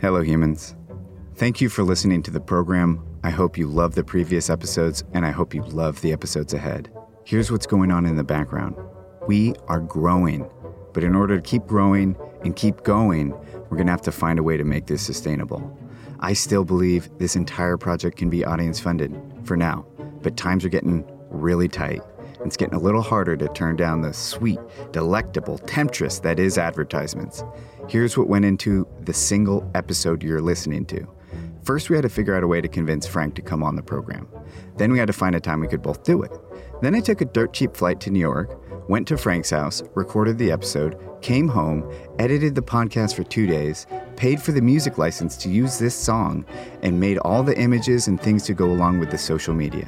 Hello, humans. Thank you for listening to the program. I hope you love the previous episodes, and I hope you love the episodes ahead. Here's what's going on in the background we are growing, but in order to keep growing and keep going, we're going to have to find a way to make this sustainable. I still believe this entire project can be audience funded for now, but times are getting really tight. It's getting a little harder to turn down the sweet, delectable temptress that is advertisements. Here's what went into the single episode you're listening to. First, we had to figure out a way to convince Frank to come on the program. Then, we had to find a time we could both do it. Then, I took a dirt cheap flight to New York, went to Frank's house, recorded the episode, came home, edited the podcast for two days, paid for the music license to use this song, and made all the images and things to go along with the social media.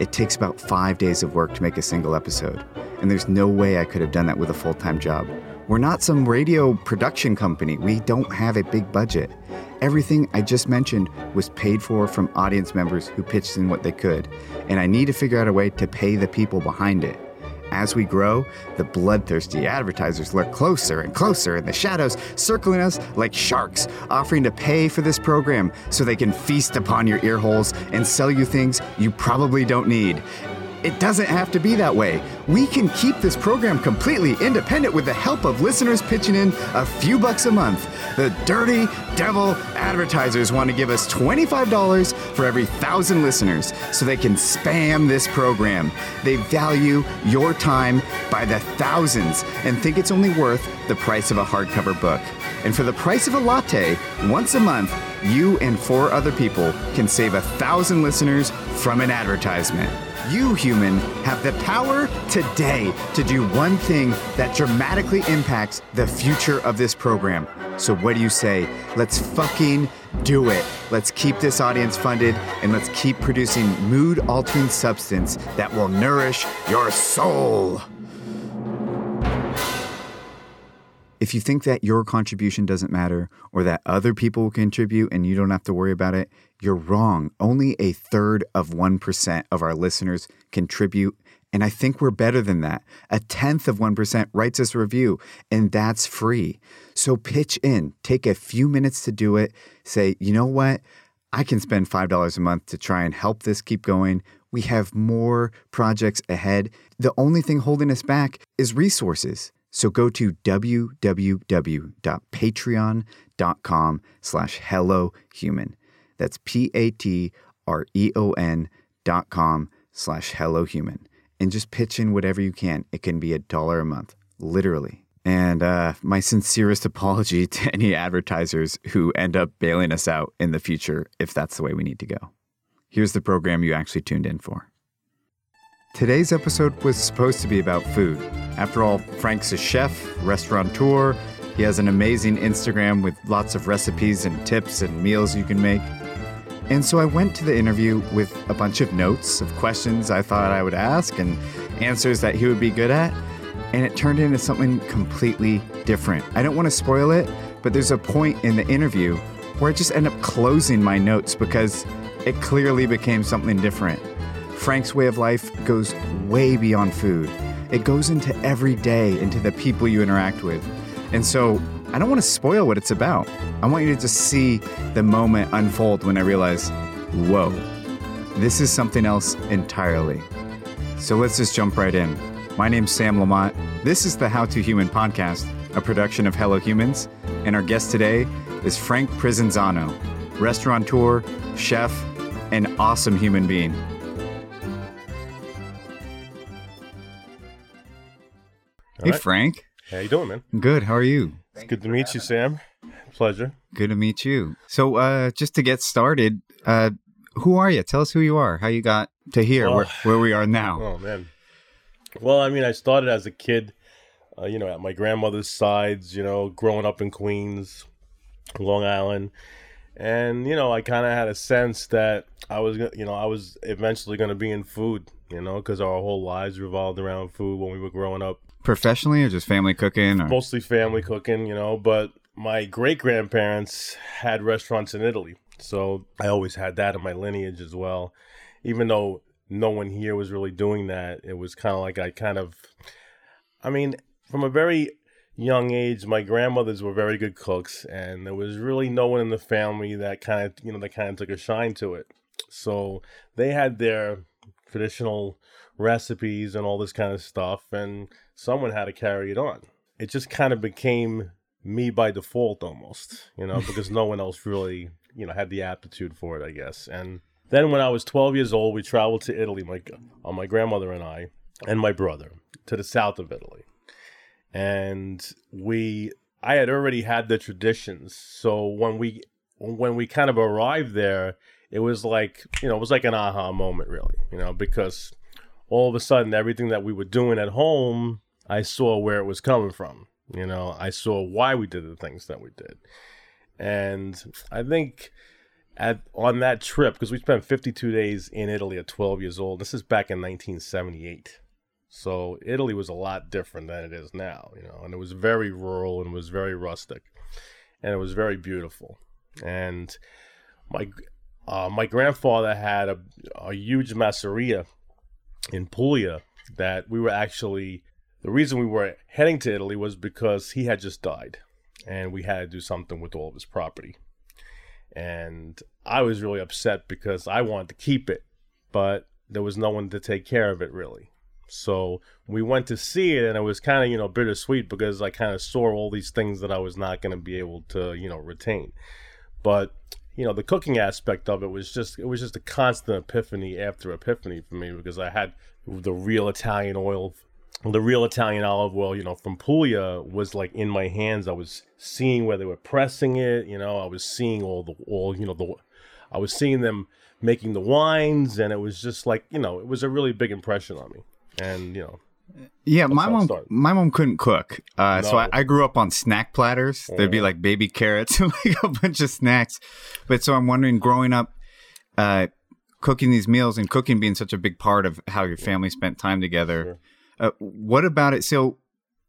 It takes about five days of work to make a single episode, and there's no way I could have done that with a full time job. We're not some radio production company, we don't have a big budget. Everything I just mentioned was paid for from audience members who pitched in what they could, and I need to figure out a way to pay the people behind it. As we grow, the bloodthirsty advertisers lurk closer and closer in the shadows, circling us like sharks, offering to pay for this program so they can feast upon your ear holes and sell you things you probably don't need. It doesn't have to be that way. We can keep this program completely independent with the help of listeners pitching in a few bucks a month. The dirty devil advertisers want to give us $25 for every thousand listeners so they can spam this program. They value your time by the thousands and think it's only worth the price of a hardcover book. And for the price of a latte, once a month, you and four other people can save a thousand listeners from an advertisement. You, human, have the power today to do one thing that dramatically impacts the future of this program. So, what do you say? Let's fucking do it. Let's keep this audience funded and let's keep producing mood altering substance that will nourish your soul. If you think that your contribution doesn't matter or that other people will contribute and you don't have to worry about it, you're wrong. Only a third of 1% of our listeners contribute. And I think we're better than that. A tenth of 1% writes us a review, and that's free. So pitch in, take a few minutes to do it. Say, you know what? I can spend $5 a month to try and help this keep going. We have more projects ahead. The only thing holding us back is resources. So go to www.patreon.com slash hellohuman. That's P-A-T-R-E-O-N dot com slash hellohuman. And just pitch in whatever you can. It can be a dollar a month, literally. And uh, my sincerest apology to any advertisers who end up bailing us out in the future if that's the way we need to go. Here's the program you actually tuned in for. Today's episode was supposed to be about food. After all, Frank's a chef, restaurateur. He has an amazing Instagram with lots of recipes and tips and meals you can make. And so I went to the interview with a bunch of notes of questions I thought I would ask and answers that he would be good at. And it turned into something completely different. I don't want to spoil it, but there's a point in the interview where I just end up closing my notes because it clearly became something different. Frank's way of life goes way beyond food. It goes into every day, into the people you interact with. And so I don't want to spoil what it's about. I want you to just see the moment unfold when I realize, whoa, this is something else entirely. So let's just jump right in. My name's Sam Lamont. This is the How to Human podcast, a production of Hello Humans. And our guest today is Frank Prisinzano, restaurateur, chef, and awesome human being. hey, right. Frank. How you doing, man? Good. How are you? It's good to meet you, Sam. Pleasure. Good to meet you. So, uh, just to get started, uh, who are you? Tell us who you are. How you got to here, Well- where, where we are now. Oh man. Well, I mean, I started as a kid, uh, you know, at my grandmother's sides. You know, growing up in Queens, Long Island, and you know, I kind of had a sense that I was, you know, I was eventually going to be in food. You know, because our whole lives revolved around food when we were growing up. Professionally or just family cooking? Or? mostly family cooking, you know, but my great grandparents had restaurants in Italy. So I always had that in my lineage as well. Even though no one here was really doing that, it was kind of like I kind of, I mean, from a very young age, my grandmothers were very good cooks, and there was really no one in the family that kind of, you know, that kind of took a shine to it. So they had their traditional recipes and all this kind of stuff, and someone had to carry it on. It just kind of became me by default almost, you know, because no one else really, you know, had the aptitude for it, I guess. And then when I was 12 years old, we traveled to Italy, my uh, my grandmother and I, and my brother, to the south of Italy. And we I had already had the traditions. So when we when we kind of arrived there, it was like, you know, it was like an aha moment really, you know, because all of a sudden everything that we were doing at home, I saw where it was coming from. You know, I saw why we did the things that we did. And I think at on that trip, because we spent 52 days in Italy at 12 years old, this is back in 1978. So Italy was a lot different than it is now, you know, and it was very rural and was very rustic, and it was very beautiful. And my uh, my grandfather had a, a huge masseria in Puglia that we were actually the reason we were heading to Italy was because he had just died and we had to do something with all of his property. And I was really upset because I wanted to keep it, but there was no one to take care of it really. So we went to see it and it was kind of, you know, bittersweet because I kind of saw all these things that I was not going to be able to, you know, retain. But you know the cooking aspect of it was just it was just a constant epiphany after epiphany for me because I had the real Italian oil the real Italian olive oil, you know, from Puglia was like in my hands. I was seeing where they were pressing it, you know, I was seeing all the all, you know, the I was seeing them making the wines and it was just like, you know, it was a really big impression on me. And, you know, yeah, my mom, my mom couldn't cook, uh, no. so I, I, grew up on snack platters. Mm. There'd be like baby carrots and like a bunch of snacks. But so I'm wondering, growing up, uh, cooking these meals and cooking being such a big part of how your family spent time together. Sure. Uh, what about it? So,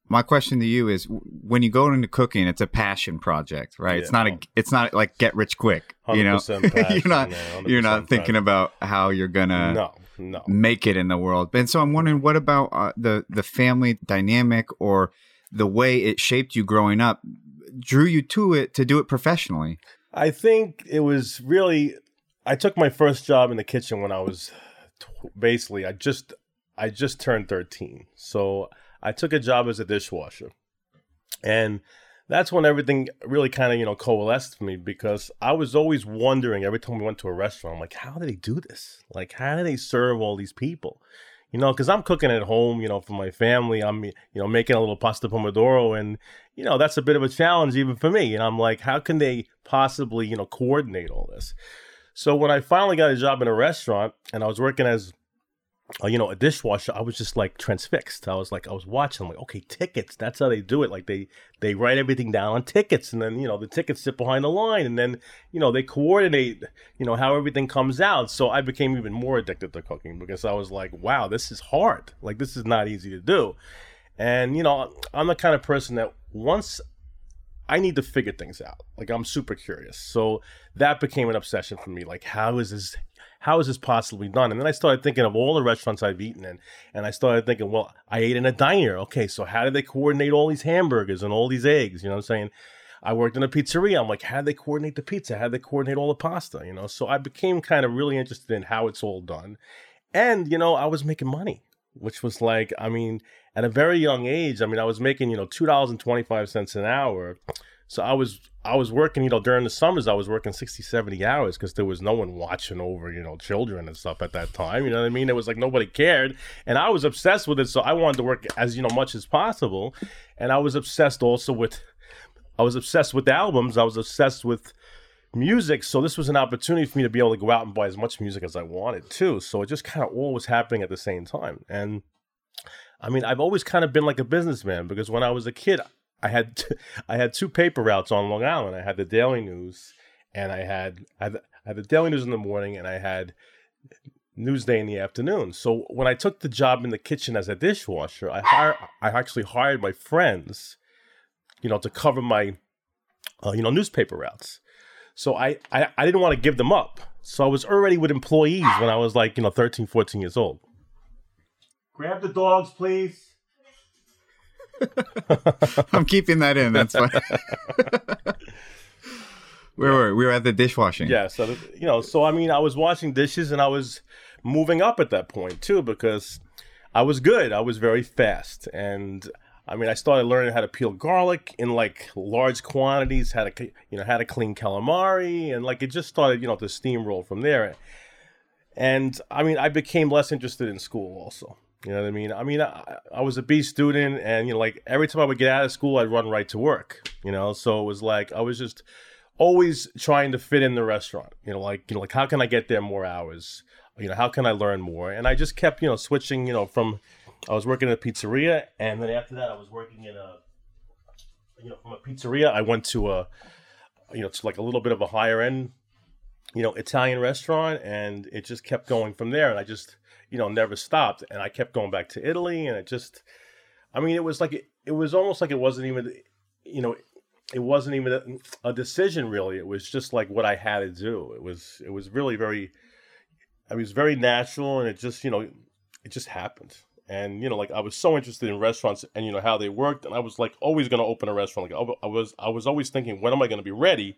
my question to you is: when you go into cooking, it's a passion project, right? Yeah. It's not a, it's not like get rich quick. You know, passion, you're not, you're not thinking passion. about how you're gonna no, no. make it in the world. And so, I'm wondering, what about uh, the the family dynamic or the way it shaped you growing up, drew you to it to do it professionally? I think it was really. I took my first job in the kitchen when I was basically I just I just turned 13. So I took a job as a dishwasher. And that's when everything really kind of, you know, coalesced for me because I was always wondering every time we went to a restaurant, I'm like, how do they do this? Like, how do they serve all these people? You know, because I'm cooking at home, you know, for my family. I'm, you know, making a little pasta pomodoro, and you know, that's a bit of a challenge even for me. And I'm like, how can they possibly, you know, coordinate all this? So when I finally got a job in a restaurant, and I was working as Uh, you know, a dishwasher, I was just like transfixed. I was like, I was watching, I'm like, okay, tickets. That's how they do it. Like they they write everything down on tickets, and then you know the tickets sit behind the line, and then you know they coordinate, you know, how everything comes out. So I became even more addicted to cooking because I was like, wow, this is hard. Like this is not easy to do. And you know, I'm the kind of person that once I need to figure things out. Like I'm super curious. So that became an obsession for me. Like how is this how is this possibly done? And then I started thinking of all the restaurants I've eaten in, and I started thinking, well, I ate in a diner. Okay, so how did they coordinate all these hamburgers and all these eggs? You know what I'm saying? I worked in a pizzeria. I'm like, how did they coordinate the pizza? How did they coordinate all the pasta? You know, so I became kind of really interested in how it's all done. And, you know, I was making money, which was like, I mean, at a very young age, I mean, I was making, you know, $2.25 an hour so I was I was working, you know, during the summers I was working 60, 70 hours because there was no one watching over, you know, children and stuff at that time. You know what I mean? It was like nobody cared. And I was obsessed with it. So I wanted to work as, you know, much as possible. And I was obsessed also with I was obsessed with albums. I was obsessed with music. So this was an opportunity for me to be able to go out and buy as much music as I wanted too. So it just kind of all was happening at the same time. And I mean, I've always kind of been like a businessman because when I was a kid, I had t- I had two paper routes on Long Island. I had the Daily News, and I had I had, the Daily News in the morning, and I had Newsday in the afternoon. So when I took the job in the kitchen as a dishwasher, I hired I actually hired my friends, you know, to cover my, uh, you know, newspaper routes. So I, I I didn't want to give them up. So I was already with employees when I was like, you know, 13, 14 years old. Grab the dogs, please. I'm keeping that in. That's fine. Where were we? we were at the dishwashing. Yeah, so you know, so I mean, I was washing dishes and I was moving up at that point too because I was good. I was very fast, and I mean, I started learning how to peel garlic in like large quantities, how to you know how to clean calamari, and like it just started you know to steamroll from there. And I mean, I became less interested in school also. You know what I mean? I mean, I, I was a B student, and you know, like every time I would get out of school, I'd run right to work. You know, so it was like I was just always trying to fit in the restaurant. You know, like you know, like how can I get there more hours? You know, how can I learn more? And I just kept you know switching. You know, from I was working at a pizzeria, and then after that, I was working in a you know from a pizzeria. I went to a you know to like a little bit of a higher end you know Italian restaurant, and it just kept going from there. And I just you know never stopped, and I kept going back to Italy, and it just I mean, it was like it, it was almost like it wasn't even you know it wasn't even a, a, decision really. It was just like what I had to do. It was it was really very, I mean, it was very natural, and it just you know, it just happened. And you know, like I was so interested in restaurants and you know how they worked, and I was like always going to open a restaurant. Like I was, I was always thinking, when am I going to be ready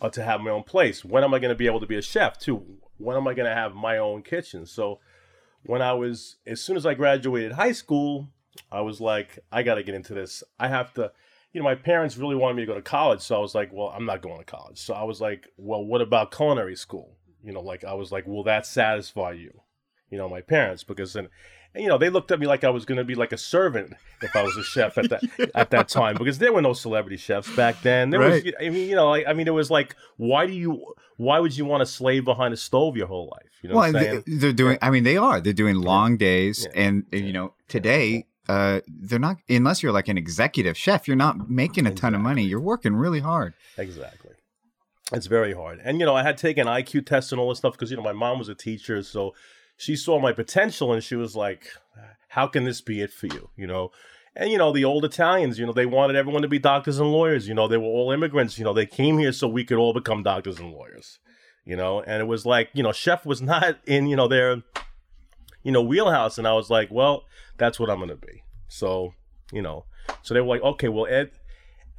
uh, to have my own place? When am I going to be able to be a chef too? When am I going to have my own kitchen? So when I was, as soon as I graduated high school, I was like, I got to get into this. I have to, you know, my parents really wanted me to go to college. So I was like, well, I'm not going to college. So I was like, well, what about culinary school? You know, like I was like, will that satisfy you? You know, my parents, because then, and, you know, they looked at me like I was going to be like a servant if I was a chef at that yeah. at that time, because there were no celebrity chefs back then. There right. was, I mean, you know, like, I mean, it was like, why do you, why would you want to slave behind a stove your whole life? You know, well, they, are doing. I mean, they are. They're doing long yeah. days, yeah. and you know, today uh, they're not unless you're like an executive chef. You're not making a ton of money. You're working really hard. Exactly. It's very hard. And you know, I had taken IQ tests and all this stuff because you know my mom was a teacher, so she saw my potential and she was like, "How can this be it for you?" You know. And you know the old Italians, you know they wanted everyone to be doctors and lawyers. You know they were all immigrants. You know they came here so we could all become doctors and lawyers. You know, and it was like you know chef was not in you know their you know, wheelhouse. And I was like, well, that's what I'm to be. So, you know, so they were like, okay, well, Ed,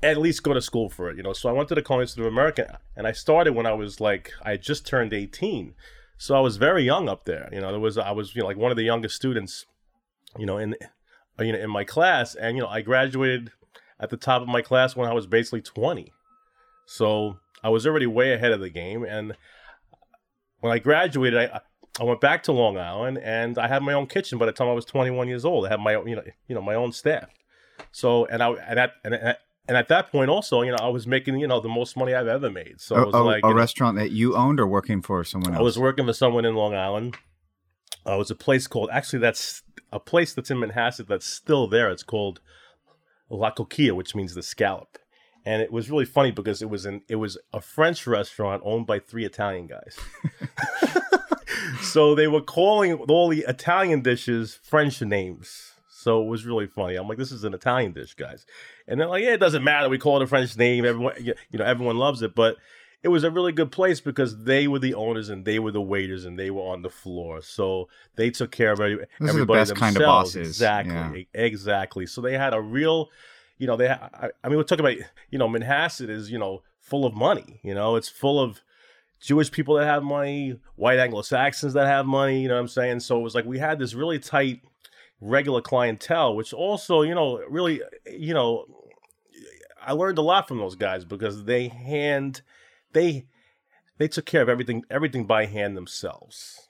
at least go to school for it, you know. So I went to the Institute of America, and I started when I was like, I just turned 18. So I was very young up there. You know, there was I was you know like one of the youngest students, you know, in uh, you know in my class, and you know I graduated at the top of my class when I was basically 20. So I was already way ahead of the game, and when I graduated, I I went back to Long Island and I had my own kitchen by the time I was 21 years old. I had my own, you know, you know, my own staff. So, and I, and at, and, and at that point also, you know, I was making, you know, the most money I've ever made. So a, it was a, like a restaurant know, that you owned or working for someone else? I was working for someone in Long Island. Uh, it was a place called, actually, that's a place that's in Manhasset that's still there. It's called La Coquille, which means the scallop. And it was really funny because it was an it was a French restaurant owned by three Italian guys. so they were calling all the Italian dishes French names. So it was really funny. I'm like, this is an Italian dish, guys. And they're like, yeah, it doesn't matter. We call it a French name. Everyone, you know, everyone loves it. But it was a really good place because they were the owners and they were the waiters and they were on the floor. So they took care of every, this everybody is the best kind of bosses. Exactly. Yeah. Exactly. So they had a real, you know, they, I, I mean, we're talking about, you know, Manhasset is, you know, full of money. You know, it's full of, Jewish people that have money, white Anglo Saxons that have money, you know what I'm saying? So it was like we had this really tight regular clientele, which also, you know, really, you know, I learned a lot from those guys because they hand they they took care of everything everything by hand themselves.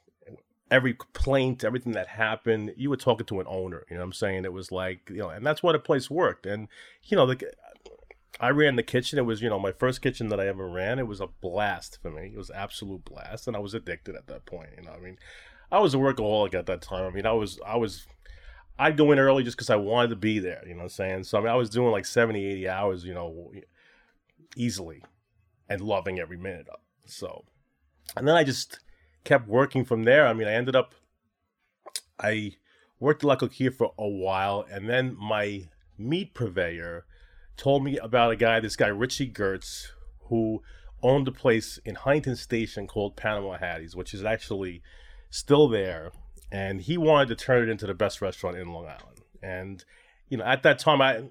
Every complaint, everything that happened, you were talking to an owner. You know what I'm saying? It was like, you know, and that's why the place worked. And, you know, the I ran the kitchen. It was, you know, my first kitchen that I ever ran. It was a blast for me. It was absolute blast, and I was addicted at that point. You know, I mean, I was a workaholic at that time. I mean, I was, I was, I'd go in early just because I wanted to be there. You know what I'm saying? So I mean, I was doing like 70, 80 hours, you know, easily, and loving every minute of. It. So, and then I just kept working from there. I mean, I ended up, I worked at La Coquille for a while, and then my meat purveyor told me about a guy, this guy Richie Gertz, who owned a place in Huntington Station called Panama Hattie's, which is actually still there. And he wanted to turn it into the best restaurant in Long Island. And you know, at that time, I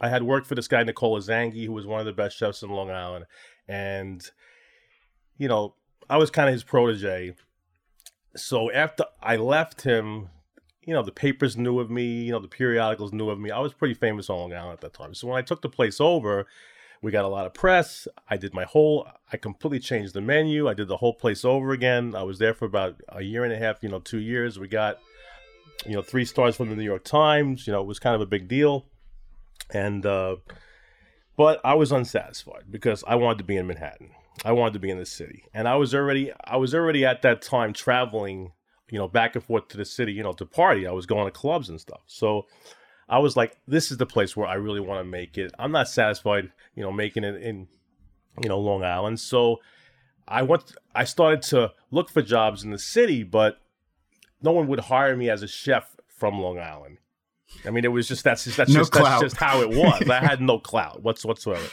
I had worked for this guy Nicola Zangi, who was one of the best chefs in Long Island, and you know, I was kind of his protege. So after I left him, you know, the papers knew of me, you know, the periodicals knew of me. I was pretty famous on Long Island at that time. So when I took the place over, we got a lot of press. I did my whole, I completely changed the menu. I did the whole place over again. I was there for about a year and a half, you know, two years. We got, you know, three stars from the New York Times. You know, it was kind of a big deal. And, uh, but I was unsatisfied because I wanted to be in Manhattan. I wanted to be in the city. And I was already, I was already at that time traveling, you know, back and forth to the city, you know, to party. I was going to clubs and stuff. So, I was like, this is the place where I really want to make it. I'm not satisfied, you know, making it in, you know, Long Island. So I went, I started to look for jobs in the city, but no one would hire me as a chef from Long Island. I mean, it was just that's just, that's no just that's just how it was. I had no clout what's whatsoever.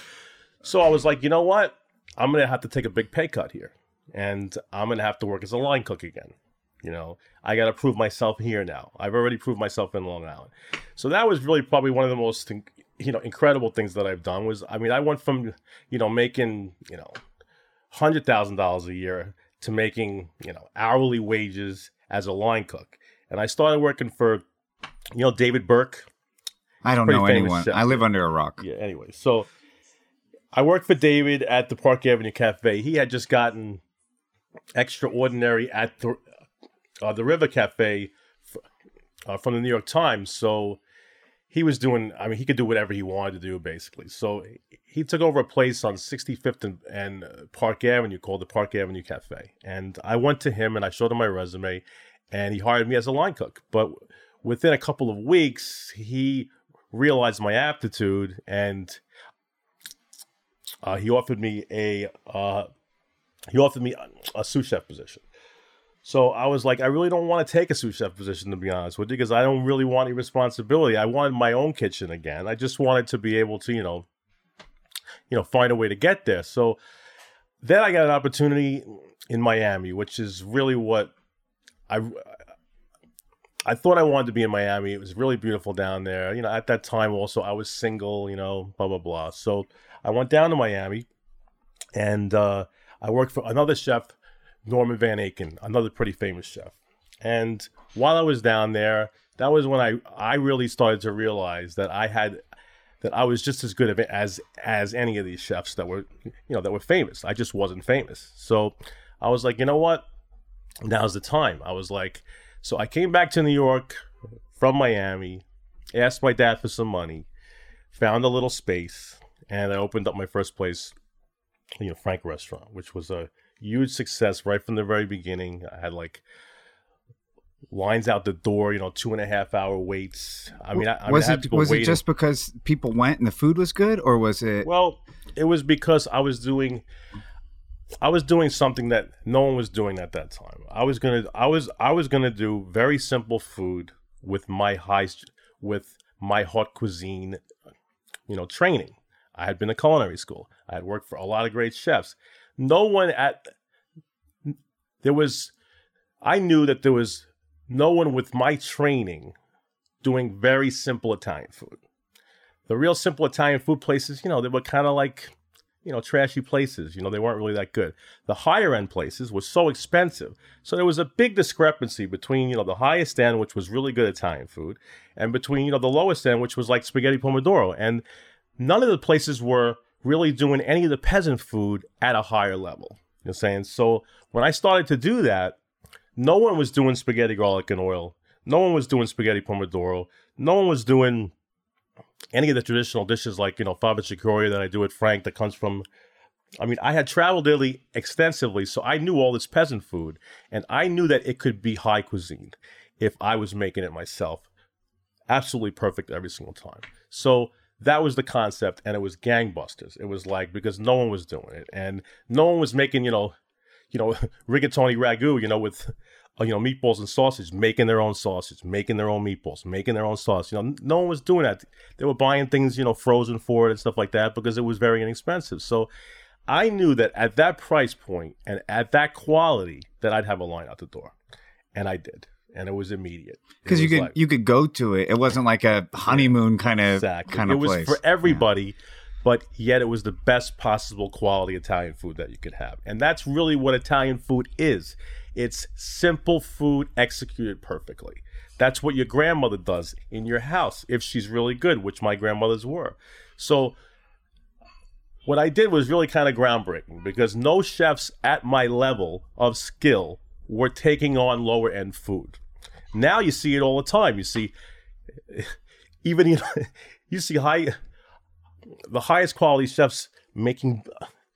So I was like, you know what? I'm gonna have to take a big pay cut here, and I'm gonna have to work as a line cook again. You know, I got to prove myself here now. I've already proved myself in Long Island. So that was really probably one of the most, you know, incredible things that I've done was, I mean, I went from, you know, making, you know, $100,000 a year to making, you know, hourly wages as a line cook. And I started working for, you know, David Burke. I don't know anyone. Chef. I live under a rock. Yeah, anyway. So I worked for David at the Park Avenue Cafe. He had just gotten extraordinary at the uh, the River Cafe uh, from the New York Times. So he was doing, I mean, he could do whatever he wanted to do, basically. So he took over a place on 65th and, and Park Avenue called the Park Avenue Cafe. And I went to him and I showed him my resume, and he hired me as a line cook. But within a couple of weeks, he realized my aptitude and uh, he offered me a uh, he offered me a sous chef position. So I was like, I really don't want to take a sous chef position to be honest with you, because I don't really want any responsibility. I wanted my own kitchen again. I just wanted to be able to, you know, you know, find a way to get there. So then I got an opportunity in Miami, which is really what I I thought I wanted to be in Miami. It was really beautiful down there. You know, at that time also I was single, you know, blah blah blah. So I went down to Miami and uh, I worked for another chef Norman Van Aken, another pretty famous chef. And while I was down there, that was when I I really started to realize that I had that I was just as good as as any of these chefs that were you know that were famous. I just wasn't famous. So I was like, you know what? Now's the time. I was like, so I came back to New York from Miami, asked my dad for some money, found a little space, and I opened up my first place, you know, Frank Restaurant, which was a huge success right from the very beginning. I had like lines out the door, you know, two and a half hour waits. I mean, I, was I it was waiting. it just because people went and the food was good, or was it? Well, it was because I was doing, I was doing something that no one was doing at that time. I was gonna, I was, I was gonna do very simple food with my high, with my haute cuisine, you know, training. I had been to culinary school. I had worked for a lot of great chefs no one at there was I knew that there was no one with my training doing very simple Italian food. The real simple Italian food places, you know, they were kind of like, you know, trashy places. You know, they weren't really that good. The higher end places were so expensive. So there was a big discrepancy between, you know, the highest end, which was really good Italian food, and between, you know, the lowest end, which was like spaghetti pomodoro. And none of the places were really doing any of the peasant food at a higher level. You know what I'm saying? So when I started to do that, no one was doing spaghetti garlic and oil. No one was doing spaghetti pomodoro. No one was doing any of the traditional dishes like, you know, fava that I do at Frank that comes from I mean, I had traveled Italy extensively, so I knew all this peasant food, and I knew that it could be high cuisine if I was making it myself. Absolutely perfect every single time. So that was the concept and it was gangbusters. It was like because no one was doing it and no one was making you know you know rigatoni ragu you know with uh, you know meatballs and sausage making their own sausage making their own meatballs making their own sauce you know no one was doing that. They were buying things you know frozen for it and stuff like that because it was very inexpensive. So i knew that at that price point and at that quality that i'd have a line out the door and i did and it was immediate. Because you could like- you could go to it. It wasn't like a honeymoon kind of exactly. kind it of was place. for everybody, but yet it was the best possible quality Italian food that you could have, and that's really what Italian food is. It's simple food executed perfectly. That's what your grandmother does in your house if she's really good, which my grandmothers were. So what I did was really kind of groundbreaking because no chefs at my level of skill were taking on lower end food. Now you see it all the time. You see even you know, you see high the highest quality chefs making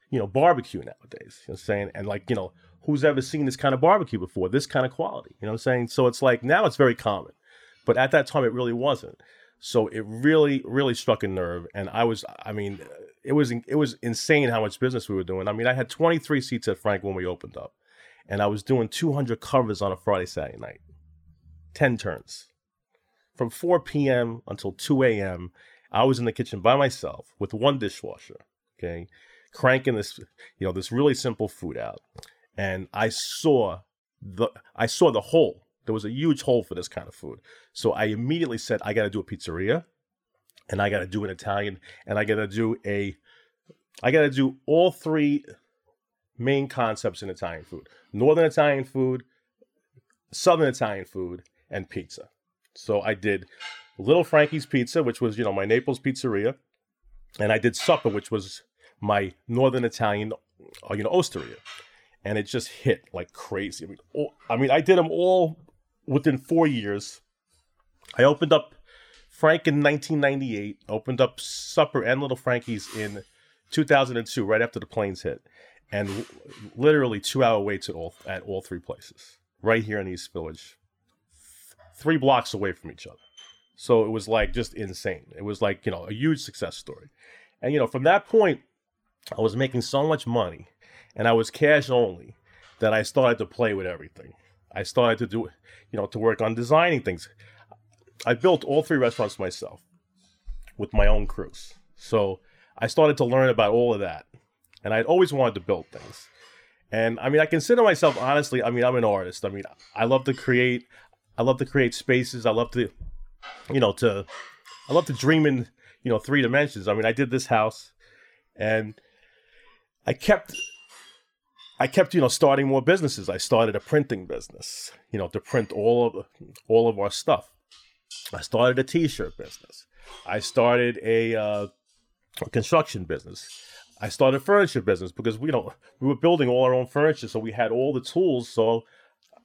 you know barbecue nowadays. You know what I'm saying? And like, you know, who's ever seen this kind of barbecue before? This kind of quality. You know what I'm saying? So it's like now it's very common. But at that time it really wasn't. So it really, really struck a nerve. And I was I mean, it was it was insane how much business we were doing. I mean, I had 23 seats at Frank when we opened up. And I was doing 200 covers on a Friday, Saturday night. 10 turns from 4 p.m. until 2 a.m. I was in the kitchen by myself with one dishwasher, okay, cranking this, you know, this really simple food out, and I saw the I saw the hole. There was a huge hole for this kind of food, so I immediately said, I got to do a pizzeria, and I got to do an Italian, and I got to do a, I got to do all three main concepts in Italian food: Northern Italian food, Southern Italian food, and pizza. So I did Little Frankie's Pizza, which was, you know, my Naples pizzeria. And I did Supper, which was my Northern Italian, uh, you know, osteria. And it just hit like crazy. I mean, all, I mean, I did them all within four years. I opened up Frank in 1998, opened up Supper and Little Frankie's in 2002, right after the planes hit. And literally two hour waits at all, at all three places, right here in East Village three blocks away from each other. So it was like just insane. It was like, you know, a huge success story. And, you know, from that point, I was making so much money and I was cash only that I started to play with everything. I started to do, you know, to work on designing things. I built all three restaurants myself with my own crews. So I started to learn about all of that. And I'd always wanted to build things. And I mean, I consider myself honestly, I mean, I'm an artist. I mean, I love to create. I love to create spaces. I love to, you know, to, I love to dream in, you know, three dimensions. I mean, I did this house, and I kept, I kept, you know, starting more businesses. I started a printing business, you know, to print all of all of our stuff. I started a T-shirt business. I started a, uh, a construction business. I started a furniture business because we don't we were building all our own furniture, so we had all the tools. So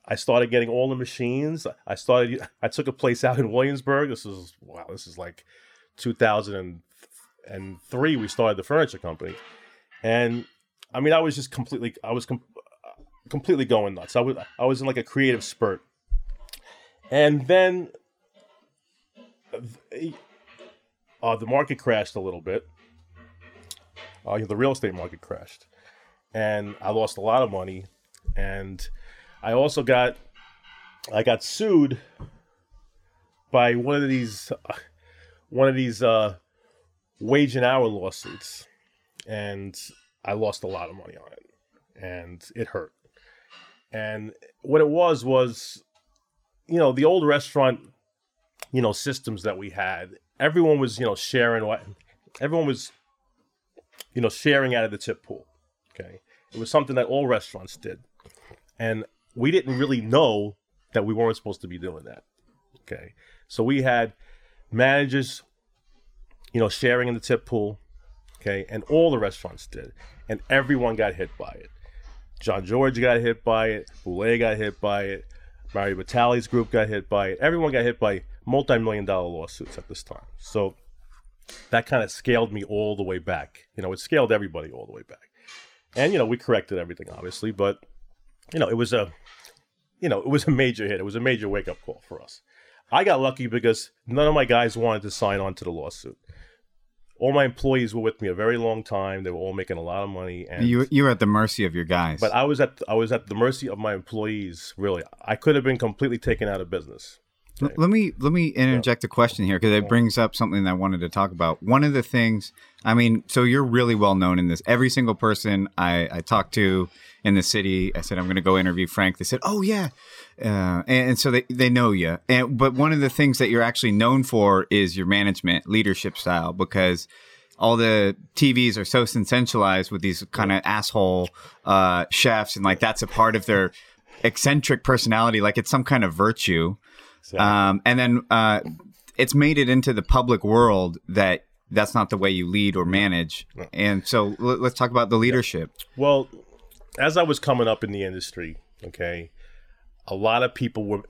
I started getting all the machines. I started. I took a place out in Williamsburg. This is wow. This is like 2003. We started the furniture company, and I mean, I was just completely. I was com- completely going nuts. I was. I was in like a creative spurt, and then uh, the market crashed a little bit. Uh, the real estate market crashed, and I lost a lot of money, and I also got I got sued by one of these uh, one of these uh, wage and hour lawsuits, and I lost a lot of money on it, and it hurt. And what it was was, you know, the old restaurant, you know, systems that we had. Everyone was, you know, sharing what everyone was, you know, sharing out of the tip pool. Okay, it was something that all restaurants did, and we didn't really know that we weren't supposed to be doing that. Okay. So we had managers, you know, sharing in the tip pool. Okay. And all the restaurants did. And everyone got hit by it. Jean-Georges got hit by it. Bouley got hit by it. Mario Batali's group got hit by it. Everyone got hit by multi million dollar lawsuits at this time. So that kind of scaled me all the way back. You know, it scaled everybody all the way back. And, you know, we corrected everything, obviously, but you know, it was a, you know, it was a major hit. It was a major wake up call for us. I got lucky because none of my guys wanted to sign on to the lawsuit. All my employees were with me a very long time. They were all making a lot of money, and You you were at the mercy of your guys. but I was at I was at the mercy of my employees. Really, I could have been completely taken out of business. L- Let me let me interject a question here because it brings up something that I wanted to talk about. One of the things, I mean, so you're really well known in this. Every single person I, I talked to in the city, I said I'm going to go interview Frank. They said, "Oh yeah, Uh, and, and so they, they know you. And, but one of the things that you're actually known for is your management leadership style because all the TVs are so sensationalized with these kind of asshole uh, chefs, and like that's a part of their eccentric personality, like it's some kind of virtue. Exactly. Um, and then uh, it's made it into the public world that that's not the way you lead or manage. And so l- let's talk about the leadership. Well, as I was coming up in the industry, okay, a lot of people were,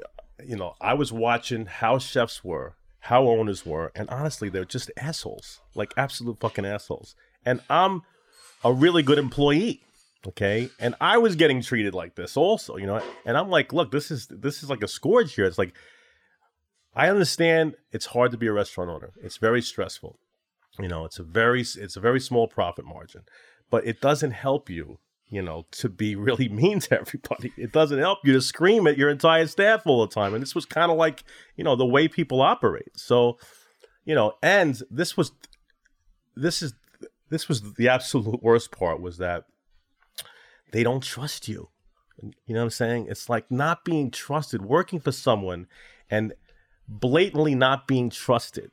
you know, I was watching how chefs were, how owners were, and honestly, they're just assholes, like absolute fucking assholes. And I'm a really good employee, okay, and I was getting treated like this also, you know. And I'm like, look, this is this is like a scourge here. It's like I understand it's hard to be a restaurant owner. It's very stressful. You know, it's a very it's a very small profit margin, but it doesn't help you you know, to be really mean to everybody. It doesn't help you to scream at your entire staff all the time. And this was kind of like, you know, the way people operate. So, you know, and this was, this is, this was the absolute worst part was that they don't trust you. You know what I'm saying? It's like not being trusted, working for someone and blatantly not being trusted.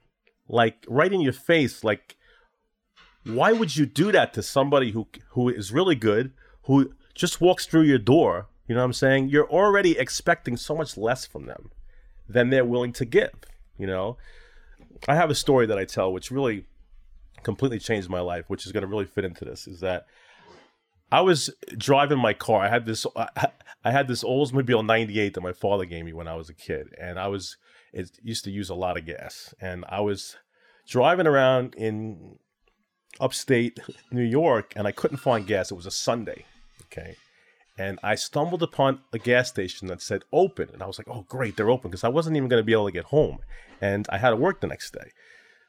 Like right in your face, like, why would you do that to somebody who who is really good, who just walks through your door, you know what I'm saying? You're already expecting so much less from them than they're willing to give, you know? I have a story that I tell which really completely changed my life, which is going to really fit into this is that I was driving my car. I had this I had this Oldsmobile 98 that my father gave me when I was a kid and I was it used to use a lot of gas and I was driving around in upstate New York and I couldn't find gas. It was a Sunday Okay. And I stumbled upon a gas station that said open. And I was like, oh, great, they're open. Because I wasn't even going to be able to get home. And I had to work the next day.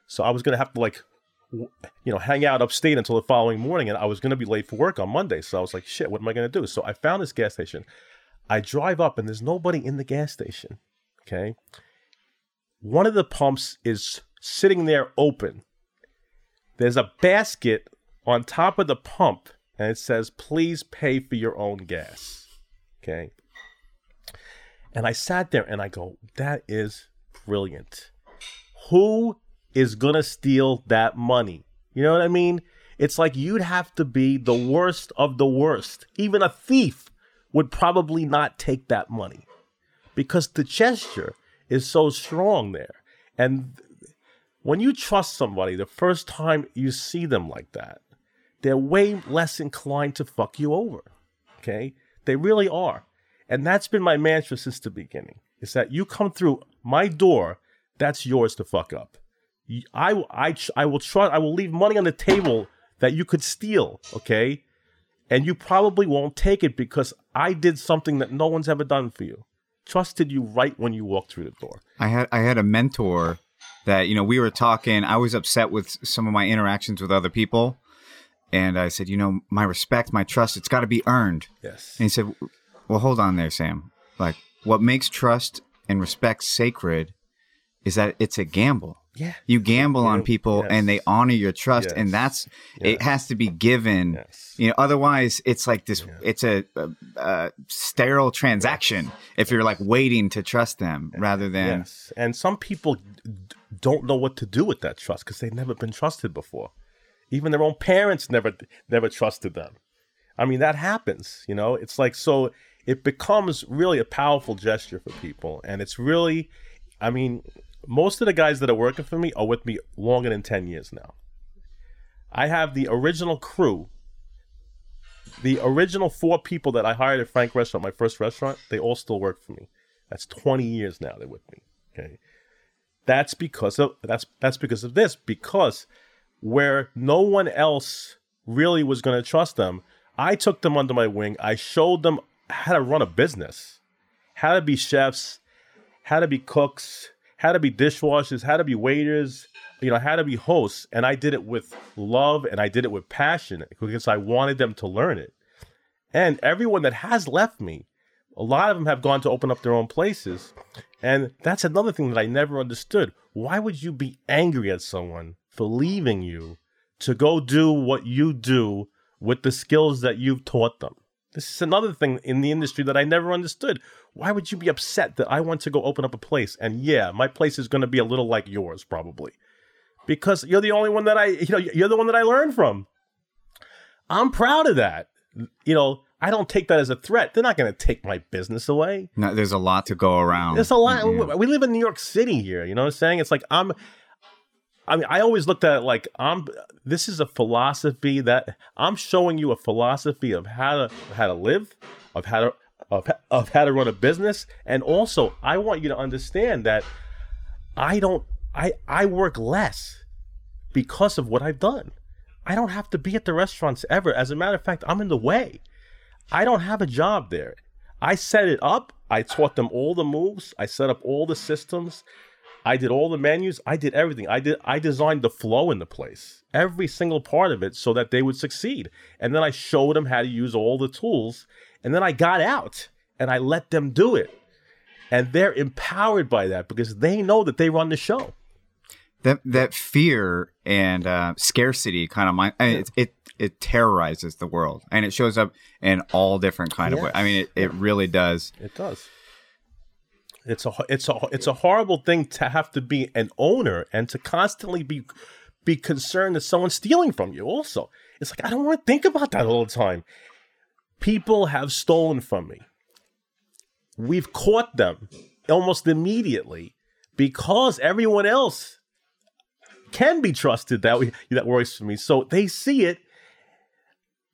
So I was going to have to, like, you know, hang out upstate until the following morning. And I was going to be late for work on Monday. So I was like, shit, what am I going to do? So I found this gas station. I drive up and there's nobody in the gas station. Okay. One of the pumps is sitting there open. There's a basket on top of the pump and it says, please pay for your own gas. Okay. And I sat there and I go, that is brilliant. Who is going to steal that money? You know what I mean? It's like you'd have to be the worst of the worst. Even a thief would probably not take that money because the gesture is so strong there. And when you trust somebody the first time you see them like that, they're way less inclined to fuck you over. Okay? They really are. And that's been my mantra since the beginning. Is that you come through my door, that's yours to fuck up. I, I, I will try, I will leave money on the table that you could steal, okay? And you probably won't take it because I did something that no one's ever done for you. Trusted you right when you walked through the door. I had I had a mentor that, you know, we were talking, I was upset with some of my interactions with other people and I said, you know, my respect, my trust, it's got to be earned. Yes. And he said, well, hold on there, Sam. Like, what makes trust and respect sacred is that it's a gamble. Yeah. You gamble on people yes. and they honor your trust. Yes. And that's, yes. it has to be given. You know, otherwise it's like this, yeah. it's a, a, a, sterile transaction if you're like waiting to trust them rather than. Yes. And some people don't know what to do with that trust because they've never been trusted before. Even their own parents never never trusted them. I mean, that happens, you know? It's like so it becomes really a powerful gesture for people and it's really I mean, most of the guys that are working for me are with me longer than 10 years now. I have the original crew the original four people that I hired at Frank Restaurant, my first restaurant, they all still work for me. That's 20 years now they're with me. Okay. That's because of that's that's because of this because where no one else really was going to trust them. I took them under my wing. I showed them how to run a business, how to be chefs, how to be cooks, how to be dishwashers, how to be waiters, you know, how to be hosts. And I did it with love and I did it with passion because I wanted them to learn it. And everyone that has left me, a lot of them have gone to open up their own places. And that's another thing that I never understood. Why would you be angry at someone for leaving you to go do what you do with the skills that you've taught them. This is another thing in the industry that I never understood. Why would you be upset that I want to go open up a place? And yeah, my place is going to be a little like yours, probably, because you're the only one that I, you know, you're the one that I learned from. I'm proud of that. You know, I don't take that as a threat. They're not going to take my business away. No, there's a lot to go around. There's a lot. Mm-hmm. We live in New York City here. You know what I'm saying? It's like I'm. I mean, I always looked at it like I'm. This is a philosophy that I'm showing you a philosophy of how to how to live, of how to of, of how to run a business, and also I want you to understand that I don't. I I work less because of what I've done. I don't have to be at the restaurants ever. As a matter of fact, I'm in the way. I don't have a job there. I set it up. I taught them all the moves. I set up all the systems. I did all the menus. I did everything. I did I designed the flow in the place. Every single part of it so that they would succeed. And then I showed them how to use all the tools. And then I got out and I let them do it. And they're empowered by that because they know that they run the show. That that fear and uh, scarcity kind of mind. I mean, it, it it terrorizes the world and it shows up in all different kind yes. of ways. I mean, it, it really does. It does. It's a it's a it's a horrible thing to have to be an owner and to constantly be be concerned that someone's stealing from you. Also, it's like I don't want to think about that all the time. People have stolen from me. We've caught them almost immediately because everyone else can be trusted that we, that works for me. So they see it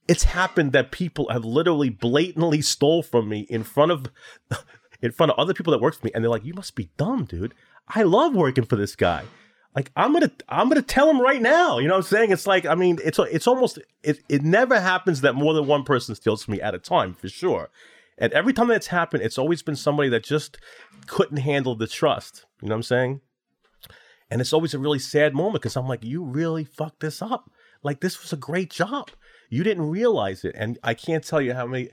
it's happened that people have literally blatantly stole from me in front of in front of other people that work for me and they're like you must be dumb dude i love working for this guy like i'm gonna i'm gonna tell him right now you know what i'm saying? It's like i mean it's it's almost it, it never happens that more than one person steals from me at a time for sure. And every time that's happened it's always been somebody that just couldn't handle the trust you know what i'm saying? And it's always a really sad moment because i'm like you really fucked this up. Like this was a great job. You didn't realize it, and I can't tell you how many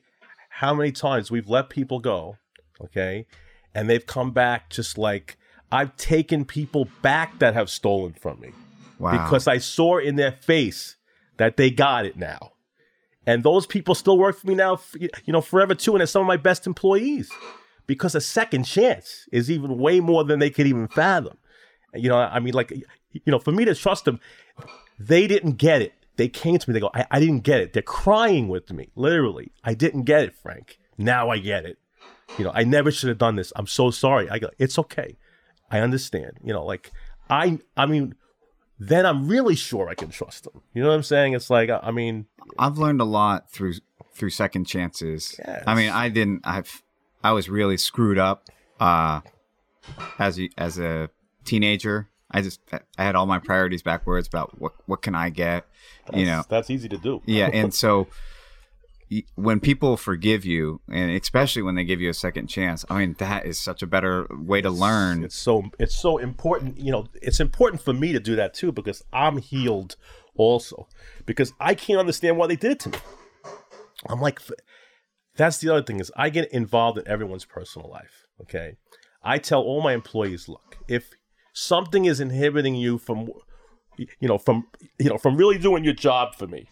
how many times we've let people go, okay, and they've come back just like I've taken people back that have stolen from me. Wow. Because I saw in their face that they got it now. And those people still work for me now, you know, forever too. And they're some of my best employees because a second chance is even way more than they could even fathom. You know, I mean, like, you know, for me to trust them, they didn't get it they came to me. They go, I, I didn't get it. They're crying with me, literally. I didn't get it, Frank. Now I get it. You know, I never should have done this. I'm so sorry. I go, it's okay. I understand. You know, like I, I mean, then I'm really sure I can trust them. You know what I'm saying? It's like, I mean, I've learned a lot through through second chances. Yes. I mean, I didn't. I've I was really screwed up uh, as a, as a teenager. I just I had all my priorities backwards about what what can I get, that's, you know. That's easy to do. yeah, and so when people forgive you, and especially when they give you a second chance, I mean that is such a better way to learn. It's so it's so important. You know, it's important for me to do that too because I'm healed also because I can't understand why they did it to me. I'm like, that's the other thing is I get involved in everyone's personal life. Okay, I tell all my employees, look, if something is inhibiting you from you know from you know from really doing your job for me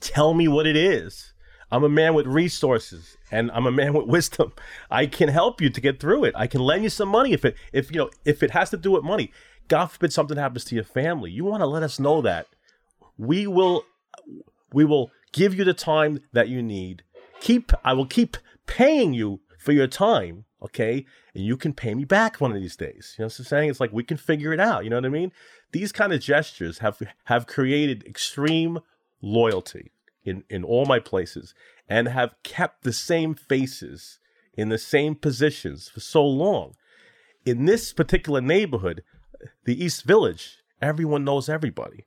tell me what it is i'm a man with resources and i'm a man with wisdom i can help you to get through it i can lend you some money if it if you know if it has to do with money god forbid something happens to your family you want to let us know that we will we will give you the time that you need keep i will keep paying you for your time okay? And you can pay me back one of these days. You know what I'm saying? It's like we can figure it out. You know what I mean? These kind of gestures have have created extreme loyalty in in all my places and have kept the same faces in the same positions for so long. In this particular neighborhood, the East Village, everyone knows everybody.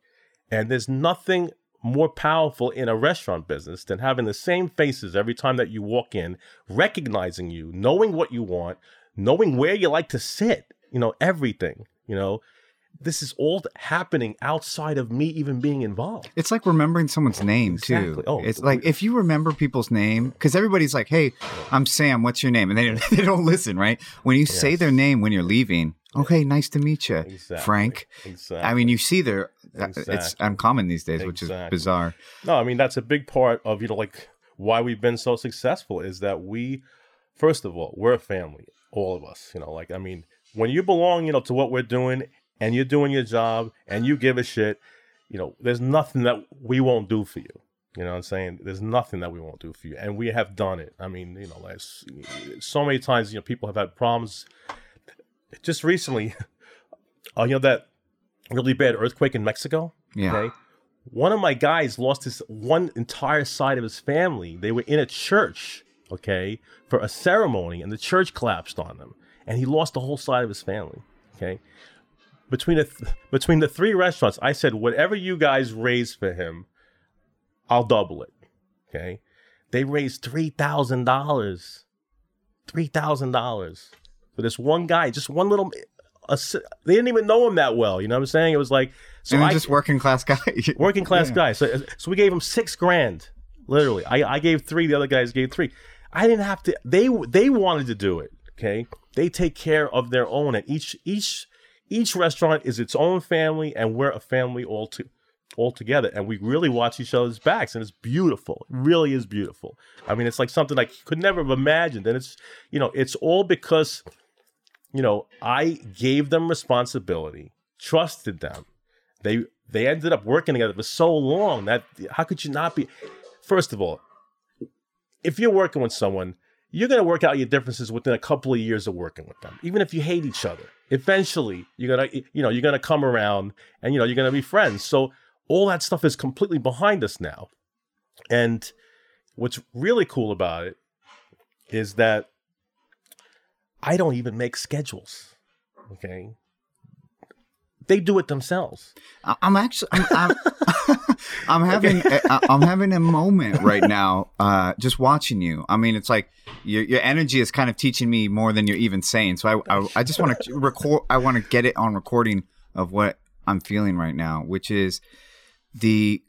And there's nothing more powerful in a restaurant business than having the same faces every time that you walk in, recognizing you, knowing what you want, knowing where you like to sit, you know, everything, you know. This is all happening outside of me even being involved. It's like remembering someone's name exactly. too. Oh, it's like if you remember people's name, because everybody's like, "Hey, I'm Sam. What's your name?" And they they don't listen, right? When you yes. say their name when you're leaving, okay, nice to meet you, exactly. Frank. Exactly. I mean, you see their uh, Exactly. It's uncommon these days, which is bizarre. No, I mean that's a big part of you know like why we've been so successful is that we first of all, we're a family, all of us. You know, like I mean, when you belong, you know, to what we're doing, and you're doing your job, and you give a shit, you know, there's nothing that we won't do for you. You know what I'm saying? There's nothing that we won't do for you. And we have done it. I mean, you know, like so many times, you know, people have had problems. Just recently, uh, you know, that really bad earthquake in Mexico. Yeah. Okay. One of my guys lost his one entire side of his family. They were in a church, okay, for a ceremony, and the church collapsed on them, and he lost the whole side of his family. Okay. Between the th- between the three restaurants, I said, whatever you guys raise for him, I'll double it. Okay. They raised three thousand dollars. Three thousand dollars for this one guy, just one little. A, they didn't even know him that well. You know what I'm saying? It was like so. I, just working class guy. working class yeah. guy. So so we gave him six grand. Literally, I I gave three. The other guys gave three. I didn't have to. They they wanted to do it. Okay. They take care of their own, and each each each restaurant is its own family, and we're a family all to all together and we really watch each other's backs and it's beautiful. It really is beautiful. I mean it's like something i could never have imagined and it's you know it's all because you know i gave them responsibility trusted them. They they ended up working together for so long that how could you not be first of all if you're working with someone you're going to work out your differences within a couple of years of working with them even if you hate each other eventually you're to you know you're to come around and you know you're to be friends so all that stuff is completely behind us now. And what's really cool about it is that I don't even make schedules. Okay. They do it themselves. I'm actually, I'm, I'm, I'm having, okay. I'm having a moment right now, uh, just watching you. I mean, it's like your your energy is kind of teaching me more than you're even saying. So I, I, I just want to record. I want to get it on recording of what I'm feeling right now, which is the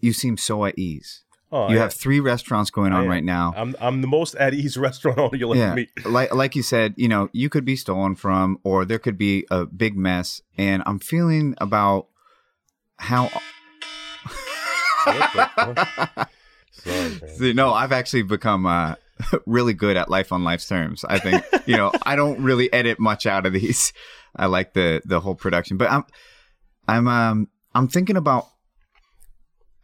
you seem so at ease. Oh, you yeah. have three restaurants going on right now. I'm I'm the most at ease restaurant owner you'll yeah. ever meet. like like you said, you know, you could be stolen from, or there could be a big mess. And I'm feeling about how. Sorry, See, no, I've actually become uh, really good at life on life's terms. I think you know I don't really edit much out of these. I like the the whole production, but I'm I'm um I'm thinking about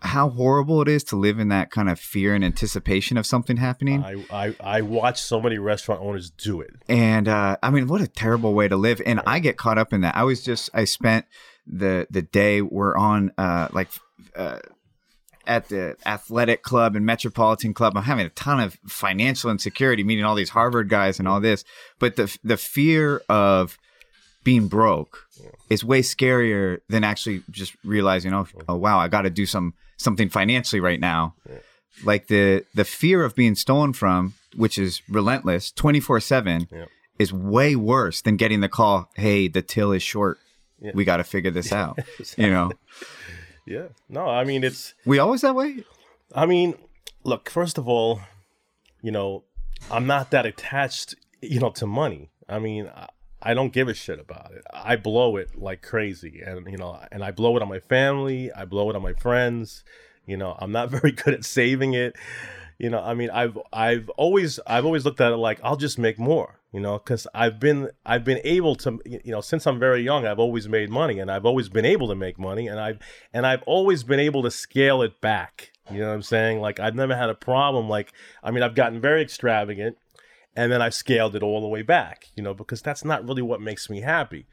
how horrible it is to live in that kind of fear and anticipation of something happening. I I, I watch so many restaurant owners do it, and uh, I mean, what a terrible way to live. And I get caught up in that. I was just I spent the the day we're on uh, like. Uh, at the athletic club and metropolitan club i'm having a ton of financial insecurity meeting all these harvard guys and all this but the the fear of being broke is way scarier than actually just realizing, oh, mm. oh wow, I got to do some something financially right now. Yeah. Like the the fear of being stolen from, which is relentless, twenty four seven, is way worse than getting the call. Hey, the till is short. Yeah. We got to figure this out. exactly. You know. Yeah. No, I mean it's. We always that way. I mean, look. First of all, you know, I'm not that attached, you know, to money. I mean, I don't give a shit about it. I blow it like crazy, and you know, and I blow it on my family. I blow it on my friends. You know, I'm not very good at saving it. You know, I mean, I've I've always I've always looked at it like I'll just make more. You know, because I've been I've been able to you know since I'm very young I've always made money and I've always been able to make money and I've and I've always been able to scale it back. You know what I'm saying? Like I've never had a problem. Like I mean, I've gotten very extravagant and then I scaled it all the way back, you know, because that's not really what makes me happy.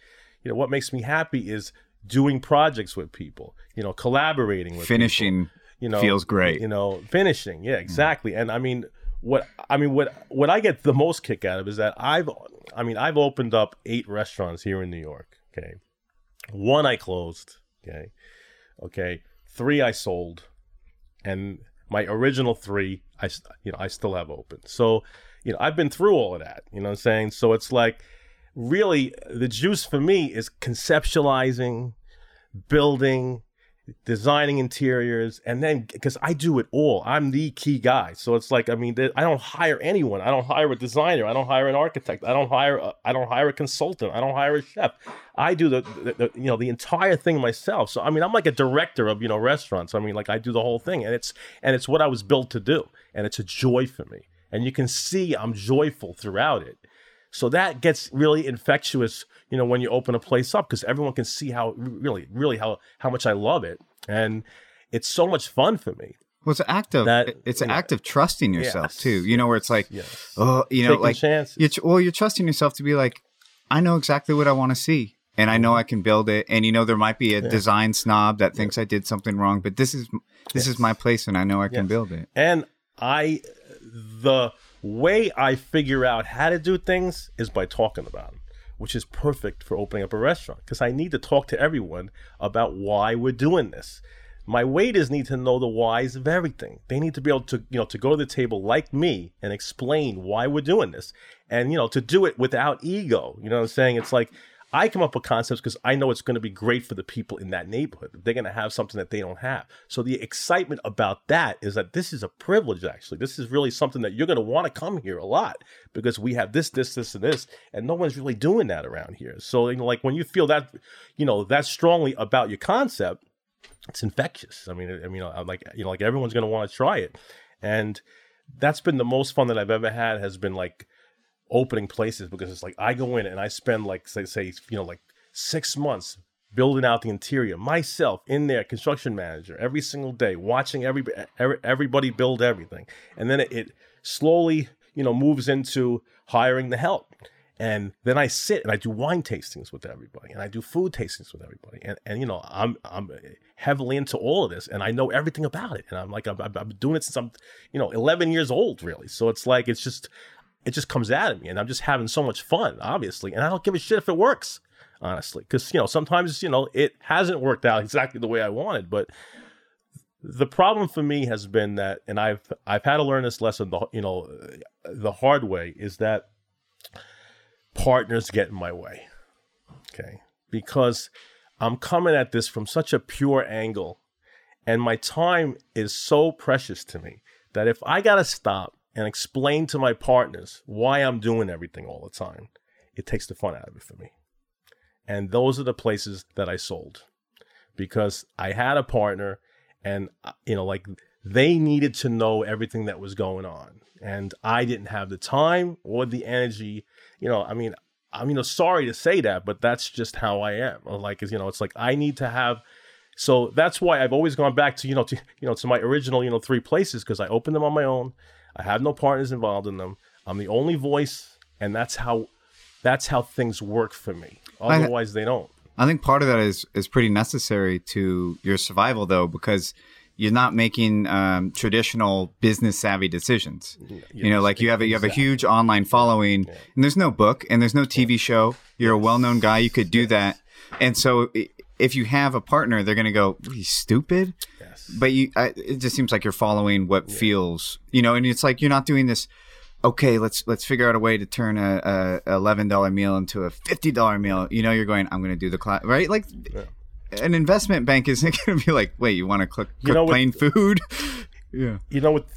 You know, what makes me happy is doing projects with people, you know, collaborating with finishing. People, you know, feels great. You know, finishing, yeah, exactly. Mm. And I mean, what I mean, what what I get the most kick out of is that I've, I mean, I've opened up eight restaurants here in New York. Okay, one I closed. Okay, okay, three I sold, and my original three I you know I still have open. So you know, I've been through all of that, you know what I'm saying? So it's like really the juice for me is conceptualizing, building, designing interiors and then because i do it all. I'm the key guy. So it's like i mean i don't hire anyone. I don't hire a designer. I don't hire an architect. I don't hire a, i don't hire a consultant. I don't hire a chef. I do the, the, the, you know the entire thing myself. So i mean i'm like a director of you know restaurants. I mean like i do the whole thing and it's and it's what i was built to do and it's a joy for me and you can see I'm joyful throughout it. So that gets really infectious, you know, when you open a place up because everyone can see how really, really how how much I love it, and it's so much fun for me. Well, it's an act of That- it's an know, act of trusting yourself yes, too. You know, where it's like, Yes. oh, you know, Taking like chances. You're, well, you're trusting yourself to be like, I know exactly what I want to see, and I know Mm-hmm. I can build it. And you know, there might be a design snob that thinks I did something wrong, but this is this is my place, and I know I can Yes. build it. And I, the way I figure out how to do things is by talking about them, which is perfect for opening up a restaurant because I need to talk to everyone about why we're doing this. My waiters need to know the whys of everything. They need to be able to, you know, to go to the table like me and explain why we're doing this, and you know, to do it without ego. You know what I'm saying? It's like I come up with concepts because I know it's going to be great for the people in that neighborhood. They're going to have something that they don't have. So the excitement about that is that this is a privilege, actually. This is really something that you're going to want to come here a lot because we have this, this, this, and this, and no one's really doing that around here. So, you know, like when you feel that, you know, that strongly about your concept, it's infectious. I mean, I mean, I'm like, you know, like everyone's going to want to try it. And that's been the most fun that I've ever had has been like opening places because it's like I go in and I spend like say say you know like six months building out the interior myself in there, construction manager every single day, watching every, every everybody build everything, and then it, it slowly you know moves into hiring the help. And then I sit and I do wine tastings with everybody, and I do food tastings with everybody, and, and you know I'm I'm heavily into all of this, and I know everything about it, and I'm like I'm I'm doing it since I'm you know 11 years old, really. So it's like it's just it just comes out of me and i'm just having so much fun obviously and i don't give a shit if it works honestly because you know sometimes you know it hasn't worked out exactly the way i wanted but the problem for me has been that and i've i've had to learn this lesson the you know the hard way is that partners get in my way okay? Because i'm coming at this from such a pure angle and my time is so precious to me that if i gotta stop and explain to my partners why I'm doing everything all the time, it takes the fun out of it for me. And those are the places that I sold because I had a partner and, uh, you know, like they needed to know everything that was going on. And I didn't have the time or the energy. You know, I mean, I'm, you know, sorry to say that, but that's just how I am. Like, you know, it's like I need to have so that's why I've always gone back to you know to you know to my original you know three places because I opened them on my own. I have no partners involved in them. I'm the only voice, and that's how that's how things work for me. Otherwise, they don't. I think part of that is is pretty necessary to your survival, though, because you're not making um, traditional business savvy decisions. you know, like you have a, you have a huge online following, and there's no book and there's no TV show. You're a well known guy. You could do that, and so i- if you have a partner, they're going to go, "He's stupid." Yes. But you, I, it just seems like you're following what feels, you know, and it's like you're not doing this. Okay, let's let's figure out a way to turn a, a eleven dollar meal into a fifty dollar meal. You know, you're going. I'm going to do the class, right? Like, an investment bank isn't going to be like, wait, you want to cook, cook know what- plain food? yeah, You know what?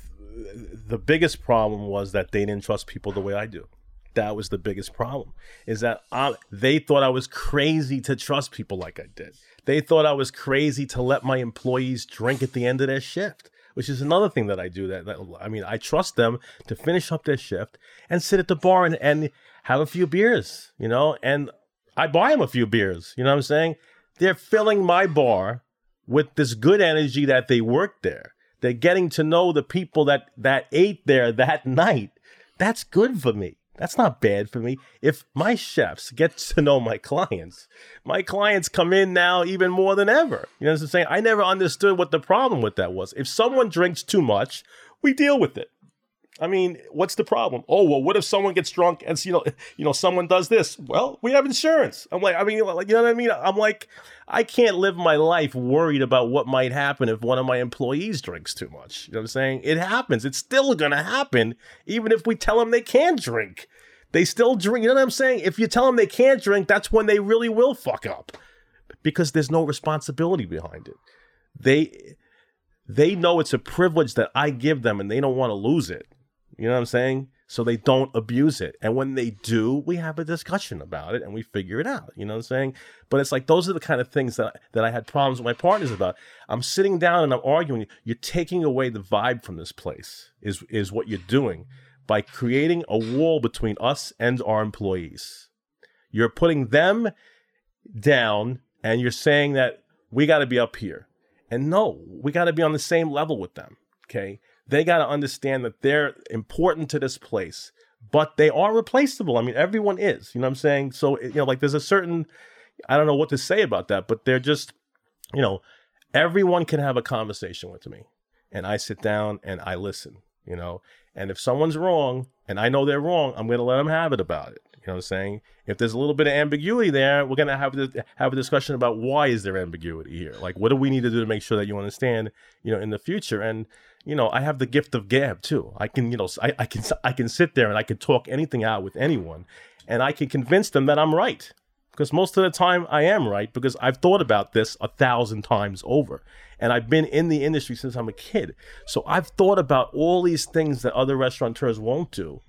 The biggest problem was that they didn't trust people the way I do. That was the biggest problem. Is that I, they thought I was crazy to trust people like I did. They thought I was crazy to let my employees drink at the end of their shift, which is another thing that I do. That, that I mean, I trust them to finish up their shift and sit at the bar and, and have a few beers, you know. And I buy them a few beers. You know what I'm saying? They're filling my bar with this good energy that they work there. They're getting to know the people that that ate there that night. That's good for me. That's not bad for me. If my chefs get to know my clients, my clients come in now even more than ever. You know what I'm saying? I never understood what the problem with that was. If someone drinks too much, we deal with it. I mean, what's the problem? Oh well, what if someone gets drunk and you know, you know, someone does this? Well, we have insurance. I'm like, I mean, like, you know what I mean? I'm like, I can't live my life worried about what might happen if one of my employees drinks too much. You know what I'm saying? It happens. It's still gonna happen, even if we tell them they can't drink. They still drink. You know what I'm saying? If you tell them they can't drink, that's when they really will fuck up, because there's no responsibility behind it. They they know it's a privilege that I give them, and they don't want to lose it. You know what I'm saying? So they don't abuse it. And when they do, we have a discussion about it and we figure it out. You know what I'm saying? But it's like those are the kind of things that that I had problems with my partners about. I'm sitting down and I'm arguing. You're taking away the vibe from this place. Is is what you're doing by creating a wall between us and our employees. You're putting them down and you're saying that we got to be up here. And no, we got to be on the same level with them. Okay. They got to understand that they're important to this place, but they are replaceable. I mean, everyone is, you know what I'm saying? So, eh, you know, like there's a certain, I don't know what to say about that, but they're just, you know, everyone can have a conversation with me and I sit down and I listen, you know, and if someone's wrong and I know they're wrong, I'm going to let them have it about it. You know what I'm saying? If there's a little bit of ambiguity there, we're gonna have to have a discussion about why is there ambiguity here? Like, what do we need to do to make sure that you understand, you know, in the future? And you know, I have the gift of gab too. I can, you know, I, I can I can sit there and I can talk anything out with anyone, and I can convince them that I'm right. Because most of the time I am right because I've thought about this a thousand times over. And I've been in the industry since I'm a kid. So I've thought about all these things that other restaurateurs won't do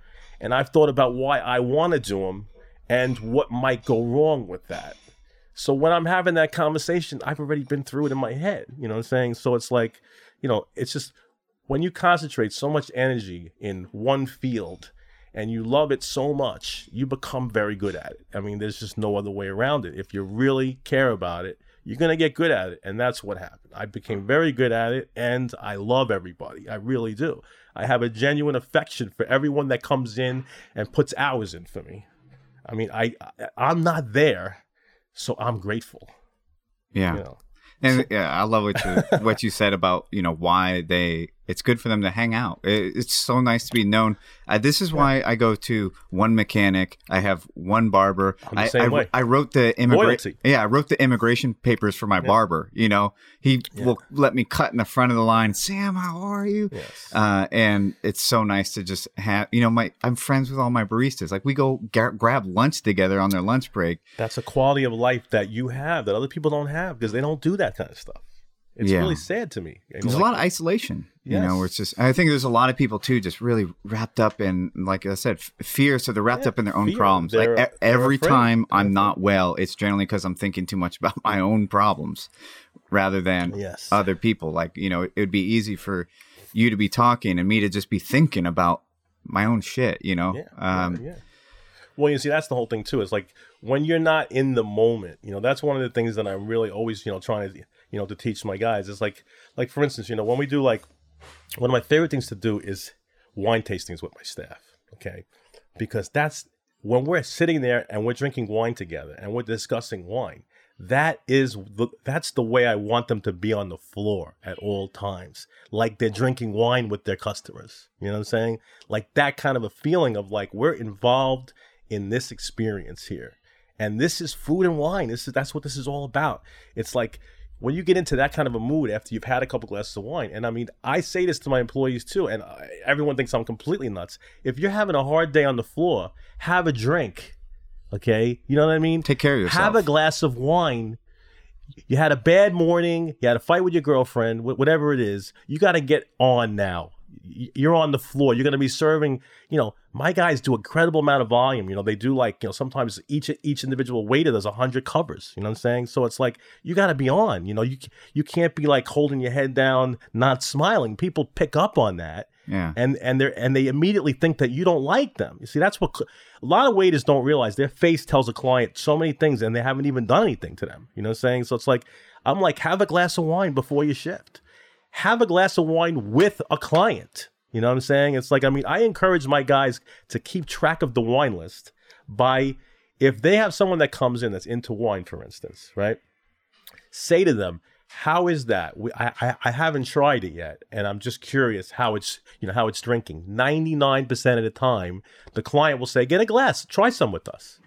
and I've thought about why I want to do them and what might go wrong with that. So when I'm having that conversation, I've already been through it in my head. You know what I'm saying? So it's like, you know, it's just when you concentrate so much energy in one field and you love it so much, you become very good at it. I mean, there's just no other way around it. If you really care about it, you're going to get good at it. And that's what happened. I became very good at it and I love everybody. I really do. I have a genuine affection for everyone that comes in and puts hours in for me. I mean, I, I am not there, so I'm grateful. Yeah. You know? And yeah, I love what you what you said about you know why they it's good for them to hang out. It, it's so nice to be known. Uh, this is why I go to one mechanic. I have one barber. I, I, I, wrote the immigration. Yeah, I wrote the immigration papers for my yeah. barber. You know, he yeah. will let me cut in the front of the line. Sam, how are you? Yes. Uh, and it's so nice to just have. You know, my I'm friends with all my baristas. Like we go g- grab lunch together on their lunch break. That's a quality of life that you have that other people don't have because they don't do that kind of stuff. It's yeah. really sad to me. There's like, a lot of isolation, yes. you know, where it's just, I think there's a lot of people too, just really wrapped up in, like I said, fear. So they're wrapped yeah, up in their own fear. problems. They're, like every time I'm not well, it's generally because I'm thinking too much about my own problems rather than yes. other people. Like, you know, it would be easy for you to be talking and me to just be thinking about my own shit, you know? Yeah, um, yeah, Well, you see, that's the whole thing too. Is like when you're not in the moment, you know, that's one of the things that I'm really always, you know, trying to you know, to teach my guys. It's like, like for instance, you know, when we do like, one of my favorite things to do is wine tastings with my staff. Okay, because that's when we're sitting there and we're drinking wine together and we're discussing wine. That is the that's the way I want them to be on the floor at all times, like they're drinking wine with their customers. You know what I'm saying? Like that kind of a feeling of like we're involved in this experience here and this is food and wine this is that's what this is all about it's like when you get into that kind of a mood after you've had a couple glasses of wine, and I mean, I say this to my employees too, and I, everyone thinks I'm completely nuts. If you're having a hard day on the floor, have a drink. Okay, you know what I mean. Take care of yourself. Have a glass of wine. You had a bad morning. You had a fight with your girlfriend. Whatever it is, you got to get on now you're on the floor. You're going to be serving. You know, my guys do incredible amount of volume. You know, they do like you know sometimes each each individual waiter does a hundred covers. You know what I'm saying? So it's like you got to be on. You know, you you can't be like holding your head down, not smiling. People pick up on that. Yeah. And and they and they immediately think that you don't like them. You see, that's what a lot of waiters don't realize. Their face tells a client so many things, and they haven't even done anything to them. You know what I'm saying? So it's like I'm like, have a glass of wine before you shift have a glass of wine with a client. You know what I'm saying? It's like, I mean, I encourage my guys to keep track of the wine list by, if they have someone that comes in that's into wine, for instance, right? Say to them, how is that? We, I, I haven't tried it yet, and I'm just curious how it's you know how it's drinking. Ninety nine percent of the time, the client will say, "Get a glass, try some with us,"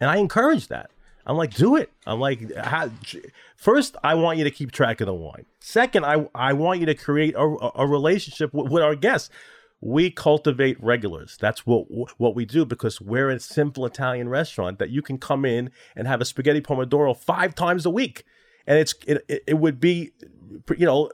and I encourage that. I'm like, do it. I'm like, first, I want you to keep track of the wine. Second, I, I want you to create a, a relationship with, with our guests. We cultivate regulars. That's what what we do because we're a simple Italian restaurant that you can come in and have a spaghetti pomodoro five times a week, and it's it, it would be you know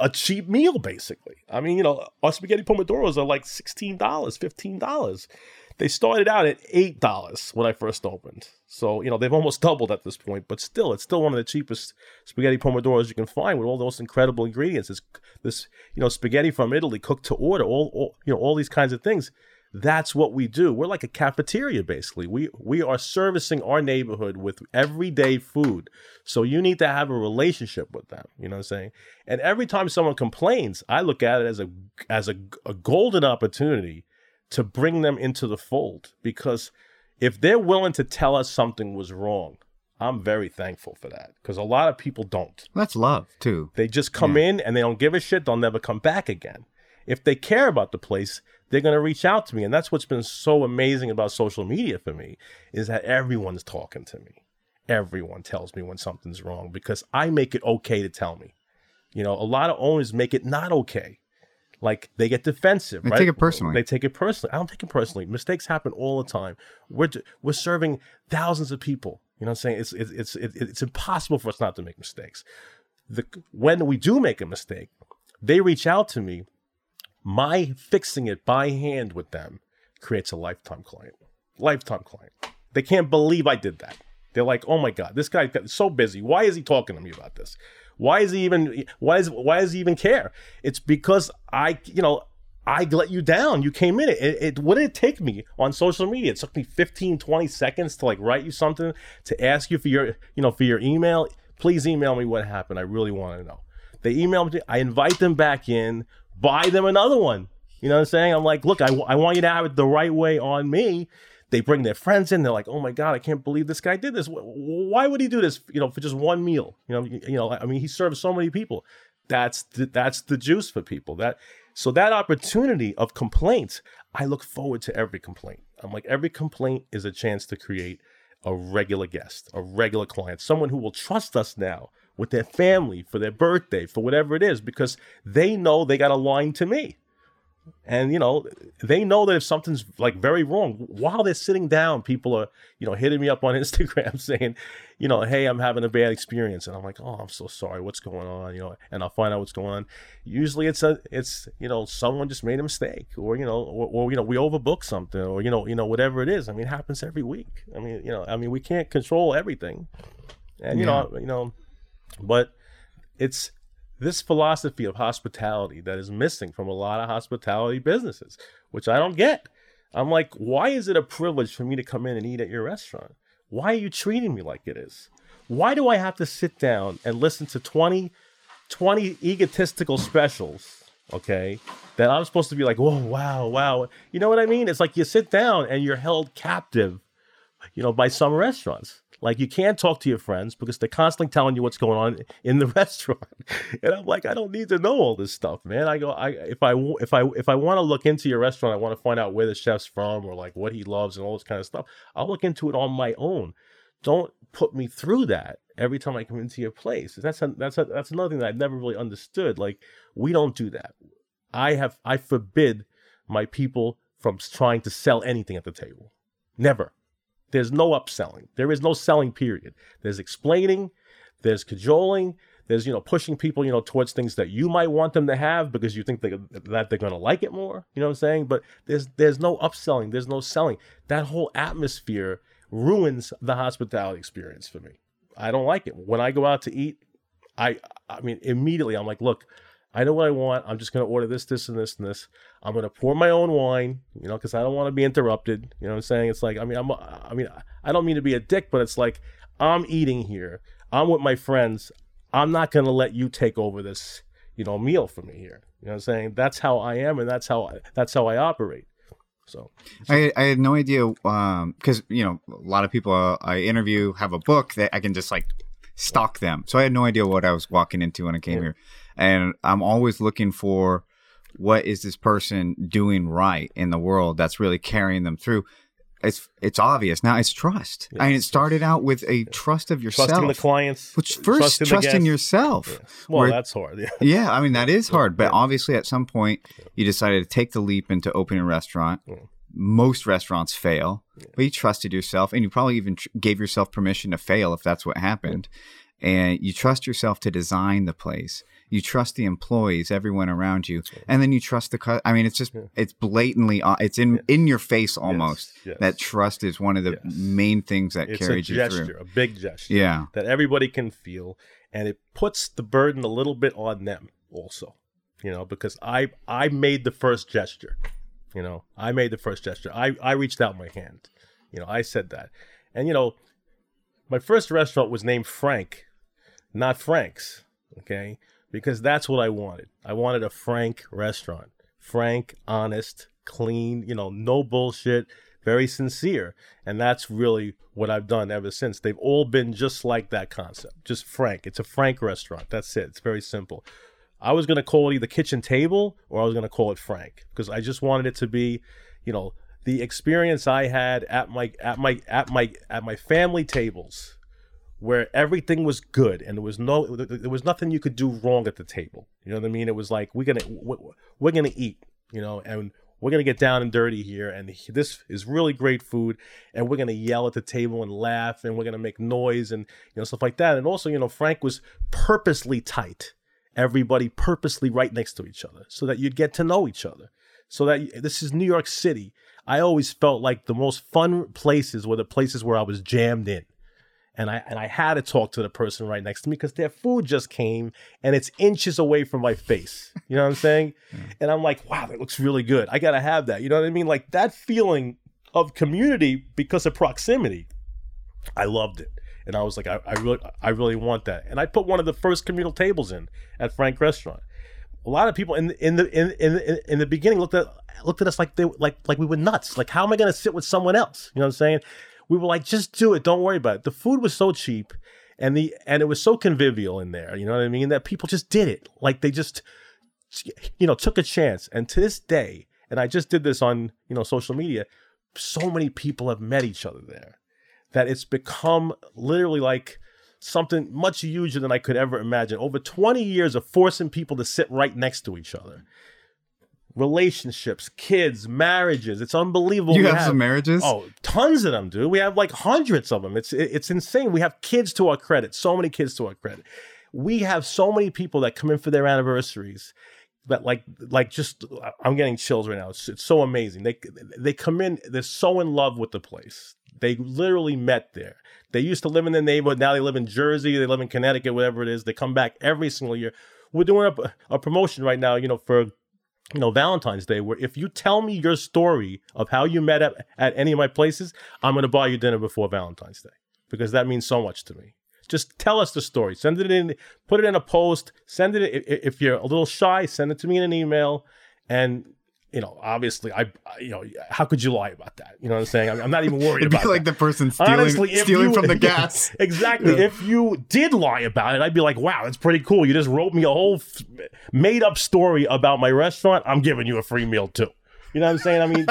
a cheap meal basically. I mean, you know, our spaghetti pomodoros are like sixteen dollars, fifteen dollars. They started out at eight dollars when I first opened. So, you know, they've almost doubled at this point, but still, it's still one of the cheapest spaghetti pomodoros you can find with all those incredible ingredients. It's this, you know, spaghetti from Italy cooked to order, all, all you know, all these kinds of things. that's what we do. We're like a cafeteria basically. We we are servicing our neighborhood with everyday food. So you need to have a relationship with them, you know what I'm saying? And every time someone complains, I look at it as a as a, a golden opportunity to bring them into the fold because if they're willing to tell us something was wrong, I'm very thankful for that because a lot of people don't. That's love too. They just come yeah. in and they don't give a shit. They'll never come back again. If they care about the place, they're going to reach out to me. And that's what's been so amazing about social media for me is that everyone's talking to me. Everyone tells me when something's wrong because I make it okay to tell me. You know, a lot of owners make it not okay. Like they get defensive, right? they right? take it personally. They take it personally. I don't take it personally. Mistakes happen all the time. We're we're serving thousands of people. You know what I'm saying? It's it's it's it's, impossible for us not to make mistakes. The when we do make a mistake, they reach out to me my fixing it by hand with them creates a lifetime client. Lifetime client. They can't believe I did that. They're like, oh my God, this guy is so busy. Why is he talking to me about this? Why is he even why is why does he even care? It's because I, you know, I let you down. You came in. It, it, what did it take me on social media? It took me 15, 20 seconds to like write you something, to ask you for your, you know, for your email. Please email me what happened. I really want to know. They email me. I invite them back in buy them another one. You know what I'm saying? I'm like, look, I, I want you to have it the right way on me. They bring their friends in. They're like, oh my god, I can't believe this guy did this. Why would he do this? You know, for just one meal. You know, you, you know. I mean, he serves so many people. That's the, that's the juice for people. That so that opportunity of complaints, I look forward to every complaint. I'm like, every complaint is a chance to create a regular guest, a regular client, someone who will trust us now with their family for their birthday, for whatever it is, because they know they got a line to me. And you know, they know that if something's like very wrong, while they're sitting down, people are, you know, hitting me up on Instagram saying, you know, hey, I'm having a bad experience. And I'm like, oh, I'm so sorry. What's going on? You know, and I'll find out what's going on. Usually it's a it's, you know, someone just made a mistake or, you know, or, or you know, we overbooked something or, you know, you know, whatever it is. I mean, it happens every week. I mean, you know, I mean, we can't control everything. And you yeah. know, you know, but it's this philosophy of hospitality that is missing from a lot of hospitality businesses, which I don't get. I'm like, why is it a privilege for me to come in and eat at your restaurant? Why are you treating me like it is? Why do I have to sit down and listen to 20, 20 egotistical specials, okay, that I'm supposed to be like, whoa, wow, wow. You know what I mean? It's like you sit down and you're held captive, you know, by some restaurants. Like you can't talk to your friends because they're constantly telling you what's going on in the restaurant. And I'm like, I don't need to know all this stuff, man. I go, I if I if I if I want to look into your restaurant, I want to find out where the chef's from or like what he loves and all this kind of stuff. I'll look into it on my own. Don't put me through that every time I come into your place. That's a, that's a, that's another thing that I've never really understood. Like we don't do that. I have I forbid my people from trying to sell anything at the table. Never. There's no upselling. There is no selling period. There's explaining, there's cajoling, there's you know pushing people you know towards things that you might want them to have because you think they, that they're going to like it more you know what i'm saying but there's there's no upselling there's no selling that whole atmosphere ruins the hospitality experience for me i don't like it when i go out to eat i i mean immediately i'm like look I know what I want. I'm just going to order this, this, and this, and this. I'm going to pour my own wine, you know, because I don't want to be interrupted. You know what I'm saying? It's like, I mean, I'm, I mean, I don't mean to be a dick, but it's like, I'm eating here. I'm with my friends. I'm not going to let you take over this, you know, meal for me here. You know what I'm saying? That's how I am, and that's how I, that's how I operate. So I, I had no idea because um, you know a lot of people uh, I interview have a book that I can just like stalk them. So I had no idea what I was walking into when I came yeah. here and I'm always looking for what is this person doing right in the world that's really carrying them through. It's it's obvious now. It's trust. I mean, it started out with a trust of yourself, trusting the clients, which first trusting, trusting yourself. Yeah. Well, where, that's hard. Yeah. yeah, I mean that is hard. But obviously, at some point, you decided to take the leap into opening a restaurant. Most restaurants fail, but you trusted yourself, and you probably even tr- gave yourself permission to fail if that's what happened. And you trust yourself to design the place you trust the employees, everyone around you, and then you trust the. Cu- I mean, it's just yeah. it's blatantly uh, it's in yeah. in your face almost. Yes. Yes. That trust is one of the yes. main things that it's carries a gesture, you through. A big gesture. Yeah, that everybody can feel, and it puts the burden a little bit on them also. You know, because I I made the first gesture. You know, I made the first gesture. I, I reached out my hand. You know, I said that. And, you know, my first restaurant was named Frank, not Frank's. Okay. Because that's what I wanted. I wanted a frank restaurant. Frank, honest, clean, you know, no bullshit, very sincere. And that's really what I've done ever since. They've all been just like that concept, just frank. It's a frank restaurant. That's it. It's very simple. I was going to call it either kitchen table or I was going to call it Frank because I just wanted it to be, you know, the experience I had at my at my at my at my family tables where everything was good and there was no there was nothing you could do wrong at the table. You know what I mean? It was like we're to we're to eat, you know, and we're to get down and dirty here and this is really great food and we're to yell at the table and laugh and we're to make noise and you know stuff like that. And also, you know, Frank was purposely tight everybody purposely right next to each other so that you'd get to know each other. So that this is New York City. I always felt like the most fun places were the places where I was jammed in. And I and I had to talk to the person right next to me because their food just came and it's inches away from my face. You know what I'm saying? Yeah. And I'm like, wow, that looks really good. I gotta have that. You know what I mean? Like that feeling of community because of proximity. I loved it and I was like, I, I really, I really want that. And I put one of the first communal tables in at Frank Restaurant. A lot of people in in the in in in the beginning looked at looked at us like they like like we were nuts. Like, how am I going to sit with someone else? You know what I'm saying? We were like, just do it. Don't worry about it. The food was so cheap, and the and it was so convivial in there. You know what I mean? That people just did it. Like they just, you know, took a chance. And to this day, and I just did this on you know social media. So many people have met each other there that it's become literally like something much huger than I could ever imagine. Over 20 years of forcing people to sit right next to each other. Relationships, kids, marriages. It's unbelievable. You have, have, some marriages? Oh, tons of them, dude. We have like hundreds of them. It's it's insane. We have kids to our credit. So many kids to our credit. We have so many people that come in for their anniversaries that like like just I'm getting chills right now. It's, it's so amazing. They they come in. They're so in love with the place. They literally met there. They used to live in the neighborhood. Now they live in Jersey. They live in Connecticut, whatever it is. They come back every single year. We're doing a, a promotion right now, you know, for you know Valentine's Day, where if you tell me your story of how you met at, at any of my places, I'm going to buy you dinner before Valentine's Day because that means so much to me. Just tell us the story. Send it in. Put it in a post. Send it if you're a little shy. Send it to me in an email, and you know, obviously, I, you know, how could you lie about that? You know what I'm saying? I'm, I'm not even worried It'd about. like that. the person stealing, Honestly, stealing you, from the gas. exactly. Yeah. If you did lie about it, I'd be like, wow, that's pretty cool. You just wrote me a whole f- made up story about my restaurant. I'm giving you a free meal too. You know what I'm saying? I mean,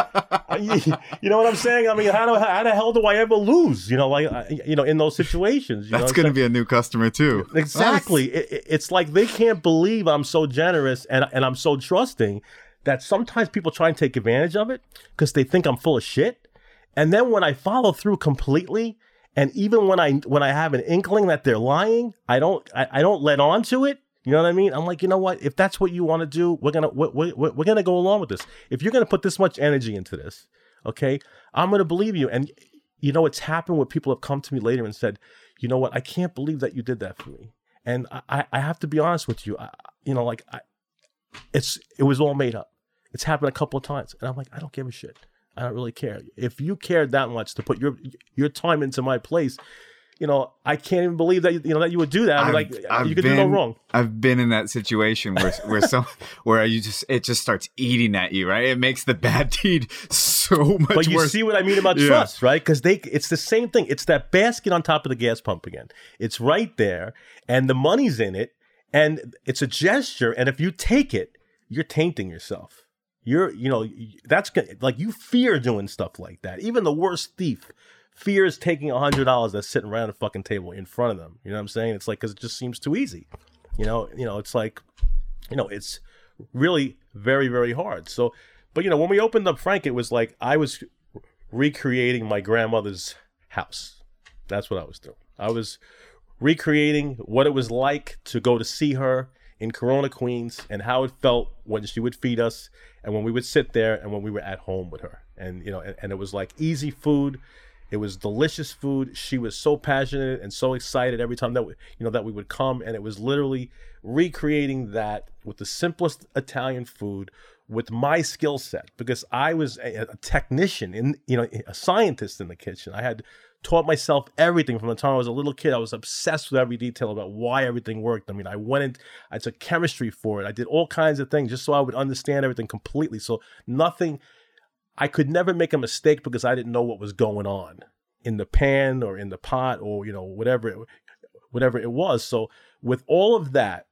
you know what I'm saying? I mean, how, do, how the hell do I ever lose? You know, like, you know, in those situations. That's going to be a new customer too. Exactly. It, it's like they can't believe I'm so generous and, and I'm so trusting that sometimes people try and take advantage of it because they think I'm full of shit. And then when I follow through completely, and even when I when I have an inkling that they're lying, I don't I, I don't let on to it. You know what I mean? I'm like, you know what? If that's what you want to do, we're gonna we're, we're, we're gonna go along with this. If you're gonna put this much energy into this, okay, I'm gonna believe you. And you know, it's happened where people have come to me later and said, you know what? I can't believe that you did that for me. And I, I have to be honest with you. I, you know, like I, it's it was all made up. It's happened a couple of times, and I'm like, I don't give a shit. I don't really care. If you cared that much to put your your time into my place, you know, I can't even believe that you know that you would do that. I mean, like I've you could been, do no wrong. I've been in that situation where where some where you just it just starts eating at you, right? It makes the bad deed so much. But you worse. see what I mean about yeah. trust, right? Because they it's the same thing. It's that basket on top of the gas pump again. It's right there, and the money's in it, and it's a gesture. And if you take it, you're tainting yourself you're you know that's good. like you fear doing stuff like that. Even the worst thief fears taking a hundred dollars that's sitting around a fucking table in front of them. You know what i'm saying? It's like because it just seems too easy. You know you know it's like you know it's really very very hard. So but you know when we opened up frank it was like i was recreating my grandmother's house. That's what i was doing. I was recreating what it was like to go to see her in Corona, Queens, and how it felt when she would feed us and when we would sit there and when we were at home with her. And, you know, and, and it was like easy food. It was delicious food. She was so passionate and so excited every time that we, you know that we would come, and it was literally recreating that with the simplest Italian food with my skill set because I was a, a, technician in you know a scientist in the kitchen. I had taught myself everything from the time I was a little kid. I was obsessed with every detail about why everything worked. I mean, I went in, I took chemistry for it. I did all kinds of things just so I would understand everything completely. So nothing I could never make a mistake because I didn't know what was going on in the pan or in the pot or you know whatever it, whatever it was. So with all of that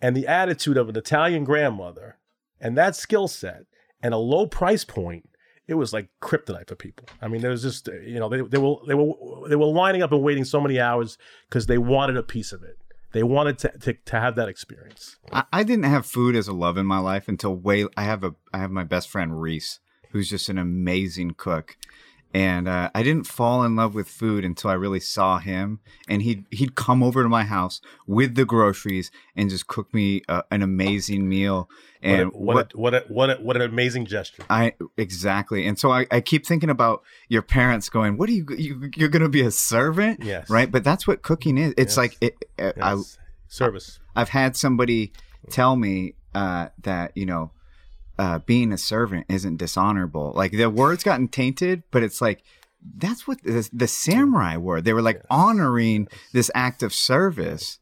and the attitude of an Italian grandmother and that skill set and a low price point, it was like kryptonite for people. I mean, there was just you know they, they were they were they were lining up and waiting so many hours because they wanted a piece of it. They wanted to, to, to have that experience. I, I, didn't have food as a love in my life until way I have a I have my best friend Reese who's just an amazing cook. And uh, I didn't fall in love with food until I really saw him. And he'd he'd come over to my house with the groceries and just cook me uh, an amazing meal. And what what a, what, a, what, a, what an amazing gesture! I exactly. And so I, I keep thinking about your parents going, "What are you, you you're going to be a servant?" Yes, right. But that's what cooking is. It's yes. like it, yes. I, service. I've had somebody tell me uh, that you know uh, being a servant isn't dishonorable. Like the word's gotten tainted, but it's like that's what the, the samurai were. They were like yes. honoring yes. this act of service.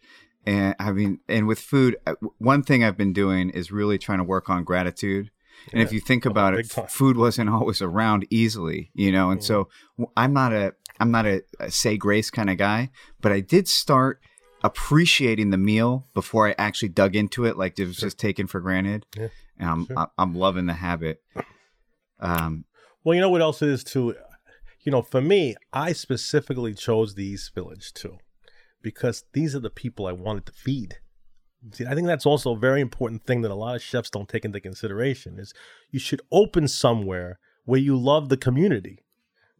And I mean, and with food, uh, one thing I've been doing is really trying to work on gratitude. And yeah. if you think about oh, it, food wasn't always around easily, you know. And mm. so I'm not a I'm not a, a say grace kind of guy, but I did start appreciating the meal before I actually dug into it, like it was sure. just taken for granted. Yeah and I'm sure. I'm loving the habit. Um, well, you know what else it is too. You know, for me, I specifically chose the East Village too, because these are the people I wanted to feed. See, I think that's also a very important thing that a lot of chefs don't take into consideration is you should open somewhere where you love the community,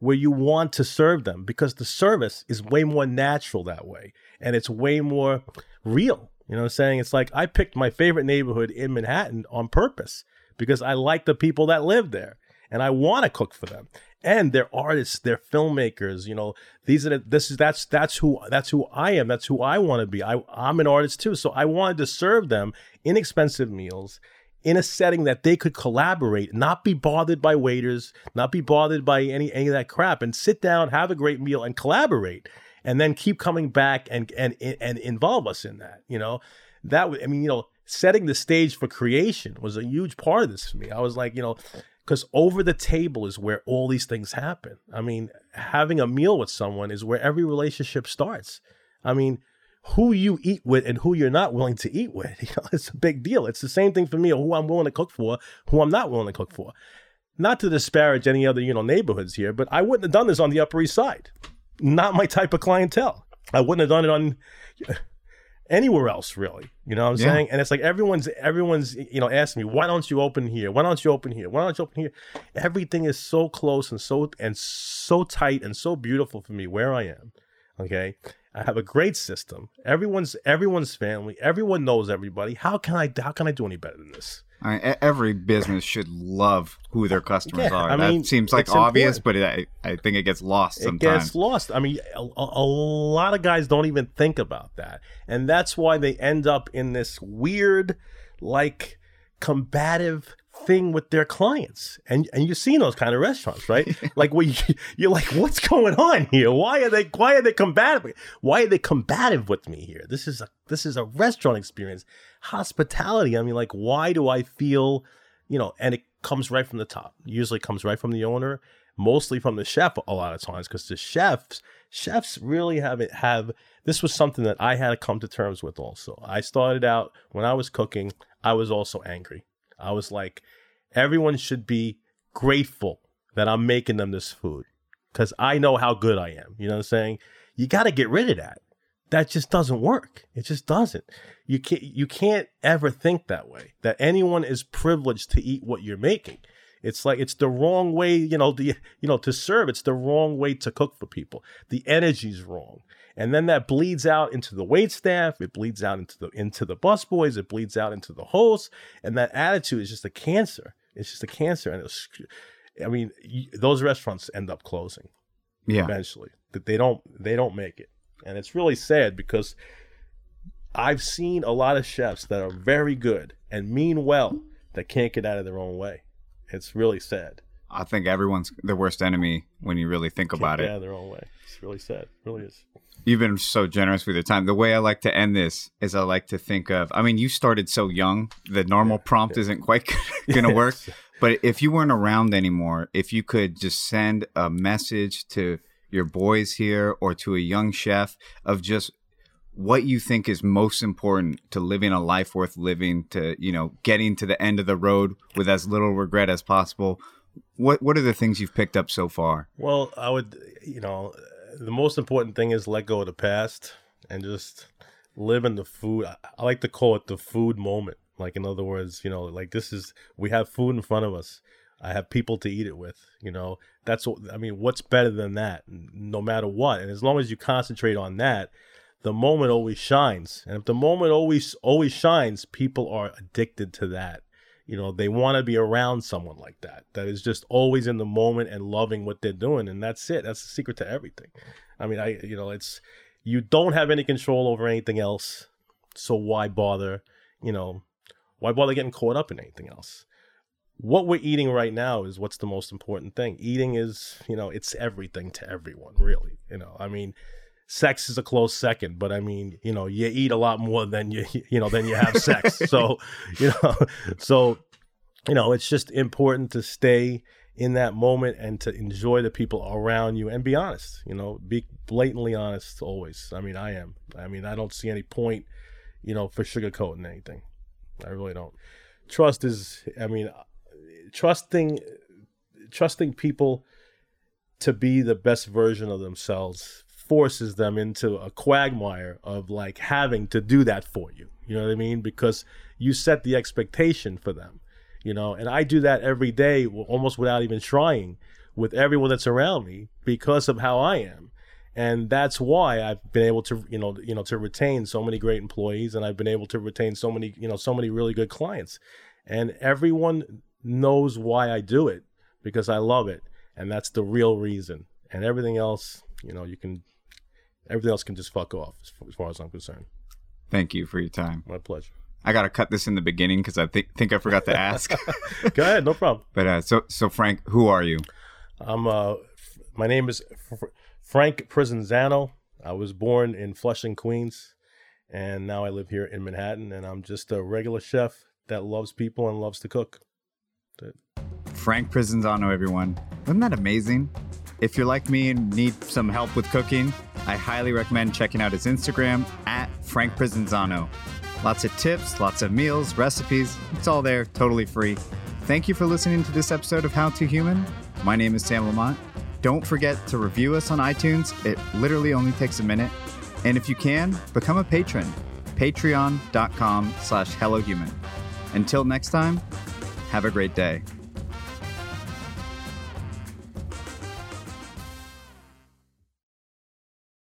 where you want to serve them, because the service is way more natural that way, and it's way more real. You know what I'm saying? It's like I picked my favorite neighborhood in Manhattan on purpose because I like the people that live there and I want to cook for them. And they're artists, they're filmmakers, you know. These are the, this is that's that's who that's who I am. That's who I want to be. I I'm an artist too. So I wanted to serve them inexpensive meals in a setting that they could collaborate, not be bothered by waiters, not be bothered by any any of that crap, and sit down, have a great meal, and collaborate and then keep coming back and and and involve us in that. You know, that I mean, you know, setting the stage for creation was a huge part of this for me. I was like, you know, because over the table is where all these things happen. I mean, having a meal with someone is where every relationship starts. I mean, who you eat with and who you're not willing to eat with, you know, it's a big deal. It's the same thing for me, who I'm willing to cook for, who I'm not willing to cook for. Not to disparage any other, you know, neighborhoods here, but I wouldn't have done this on the Upper East Side not my type of clientele. I wouldn't have done it on anywhere else, really. You know what I'm yeah. saying? And it's like everyone's everyone's you know asking me, why don't you open here? Why don't you open here? Why don't you open here? Everything is so close and so and so tight and so beautiful for me where I am. Okay. I have a great system. Everyone's everyone's family. Everyone knows everybody. How can I how can I do any better than this? I mean, every business should love who their customers yeah, are. I mean, that seems like obvious, important. but I, I think it gets lost sometimes. It gets lost. I mean, a, a, lot of guys don't even think about that. And that's why they end up in this weird, like, combative thing with their clients. And and you've seen those kind of restaurants, right? like where you, you're like, what's going on here? Why are they why are they combative? Why are they combative with me here? This is a this is a restaurant experience. Hospitality. I mean, like, why do I feel, you know, and it comes right from the top. Usually comes right from the owner, mostly from the chef a lot of times, because the chefs chefs really have it have this was something that I had to come to terms with also. I started out when I was cooking, I was also angry. I was like, everyone should be grateful that I'm making them this food because I know how good I am. You know what I'm saying? You got to get rid of that. That just doesn't work. It just doesn't. You can't. You can't ever think that way. That anyone is privileged to eat what you're making. It's like it's the wrong way, you know, the you know, to serve. It's the wrong way to cook for people. The energy's wrong. And then that bleeds out into the wait staff, it bleeds out into the into the busboys, it bleeds out into the hosts, and that attitude is just a cancer. It's just a cancer and was, I mean, those restaurants end up closing. Yeah. Eventually, that they don't they don't make it, and it's really sad because I've seen a lot of chefs that are very good and mean well that can't get out of their own way. It's really sad. I think everyone's the worst enemy when you really think can't about get it. Out of their own way. It's really sad. It really is. You've been so generous with your time. The way I like to end this is I like to think of. I mean, you started so young. The normal yeah, prompt yeah. isn't quite going to work. But if you weren't around anymore, if you could just send a message to your boys here or to a young chef of just what you think is most important to living a life worth living to you know getting to the end of the road with as little regret as possible what what are the things you've picked up so far well i would you know the most important thing is let go of the past and just live in the food i like to call it the food moment like in other words you know like this is we have food in front of us I have people to eat it with. You know, that's what I mean. What's better than that? No matter what, and as long as you concentrate on that, the moment always shines. And if the moment always always shines, people are addicted to that. You know, they want to be around someone like that. That is just always in the moment and loving what they're doing, and that's it. That's the secret to everything. I mean, I you know, it's you don't have any control over anything else, so why bother? You know, why bother getting caught up in anything else? What we're eating right now is what's the most important thing. Eating is, you know, it's everything to everyone, really. You know, I mean, sex is a close second but i mean you know you eat a lot more than you you know than you have sex. So you know so you know it's just important to stay in that moment and to enjoy the people around you and be honest you know be blatantly honest always. I mean i am. I mean i don't see any point you know for sugarcoating anything. I really don't. Trust is i mean trusting trusting people to be the best version of themselves forces them into a quagmire of like having to do that for you. You know what I mean? Because you set the expectation for them, you know, and I do that every day almost without even trying with everyone that's around me because of how I am. And that's why I've been able to, you know, you know, to retain so many great employees and I've been able to retain so many, you know, so many really good clients. And everyone knows why I do it because I love it. And that's the real reason. And everything else, you know, you can Everything else can just fuck off, as far as I'm concerned. Thank you for your time. My pleasure. I gotta cut this in the beginning because I think think I forgot to ask. Go ahead, no problem. But uh, so so Frank, who are you? I'm uh, f- my name is F- Frank Prisinzano. I was born in Flushing, Queens, and now I live here in Manhattan. And I'm just a regular chef that loves people and loves to cook. Frank Prisinzano, everyone. Isn't that amazing? If you're like me and need some help with cooking, I highly recommend checking out his Instagram at Frank Prisinzano. Lots of tips, lots of meals, recipes. It's all there, totally free. Thank you for listening to this episode of How to Human. My name is Sam Lamont. Don't forget to review us on iTunes. It literally only takes a minute. And if you can, become a patron. Patreon.com slash HelloHuman. Until next time, have a great day.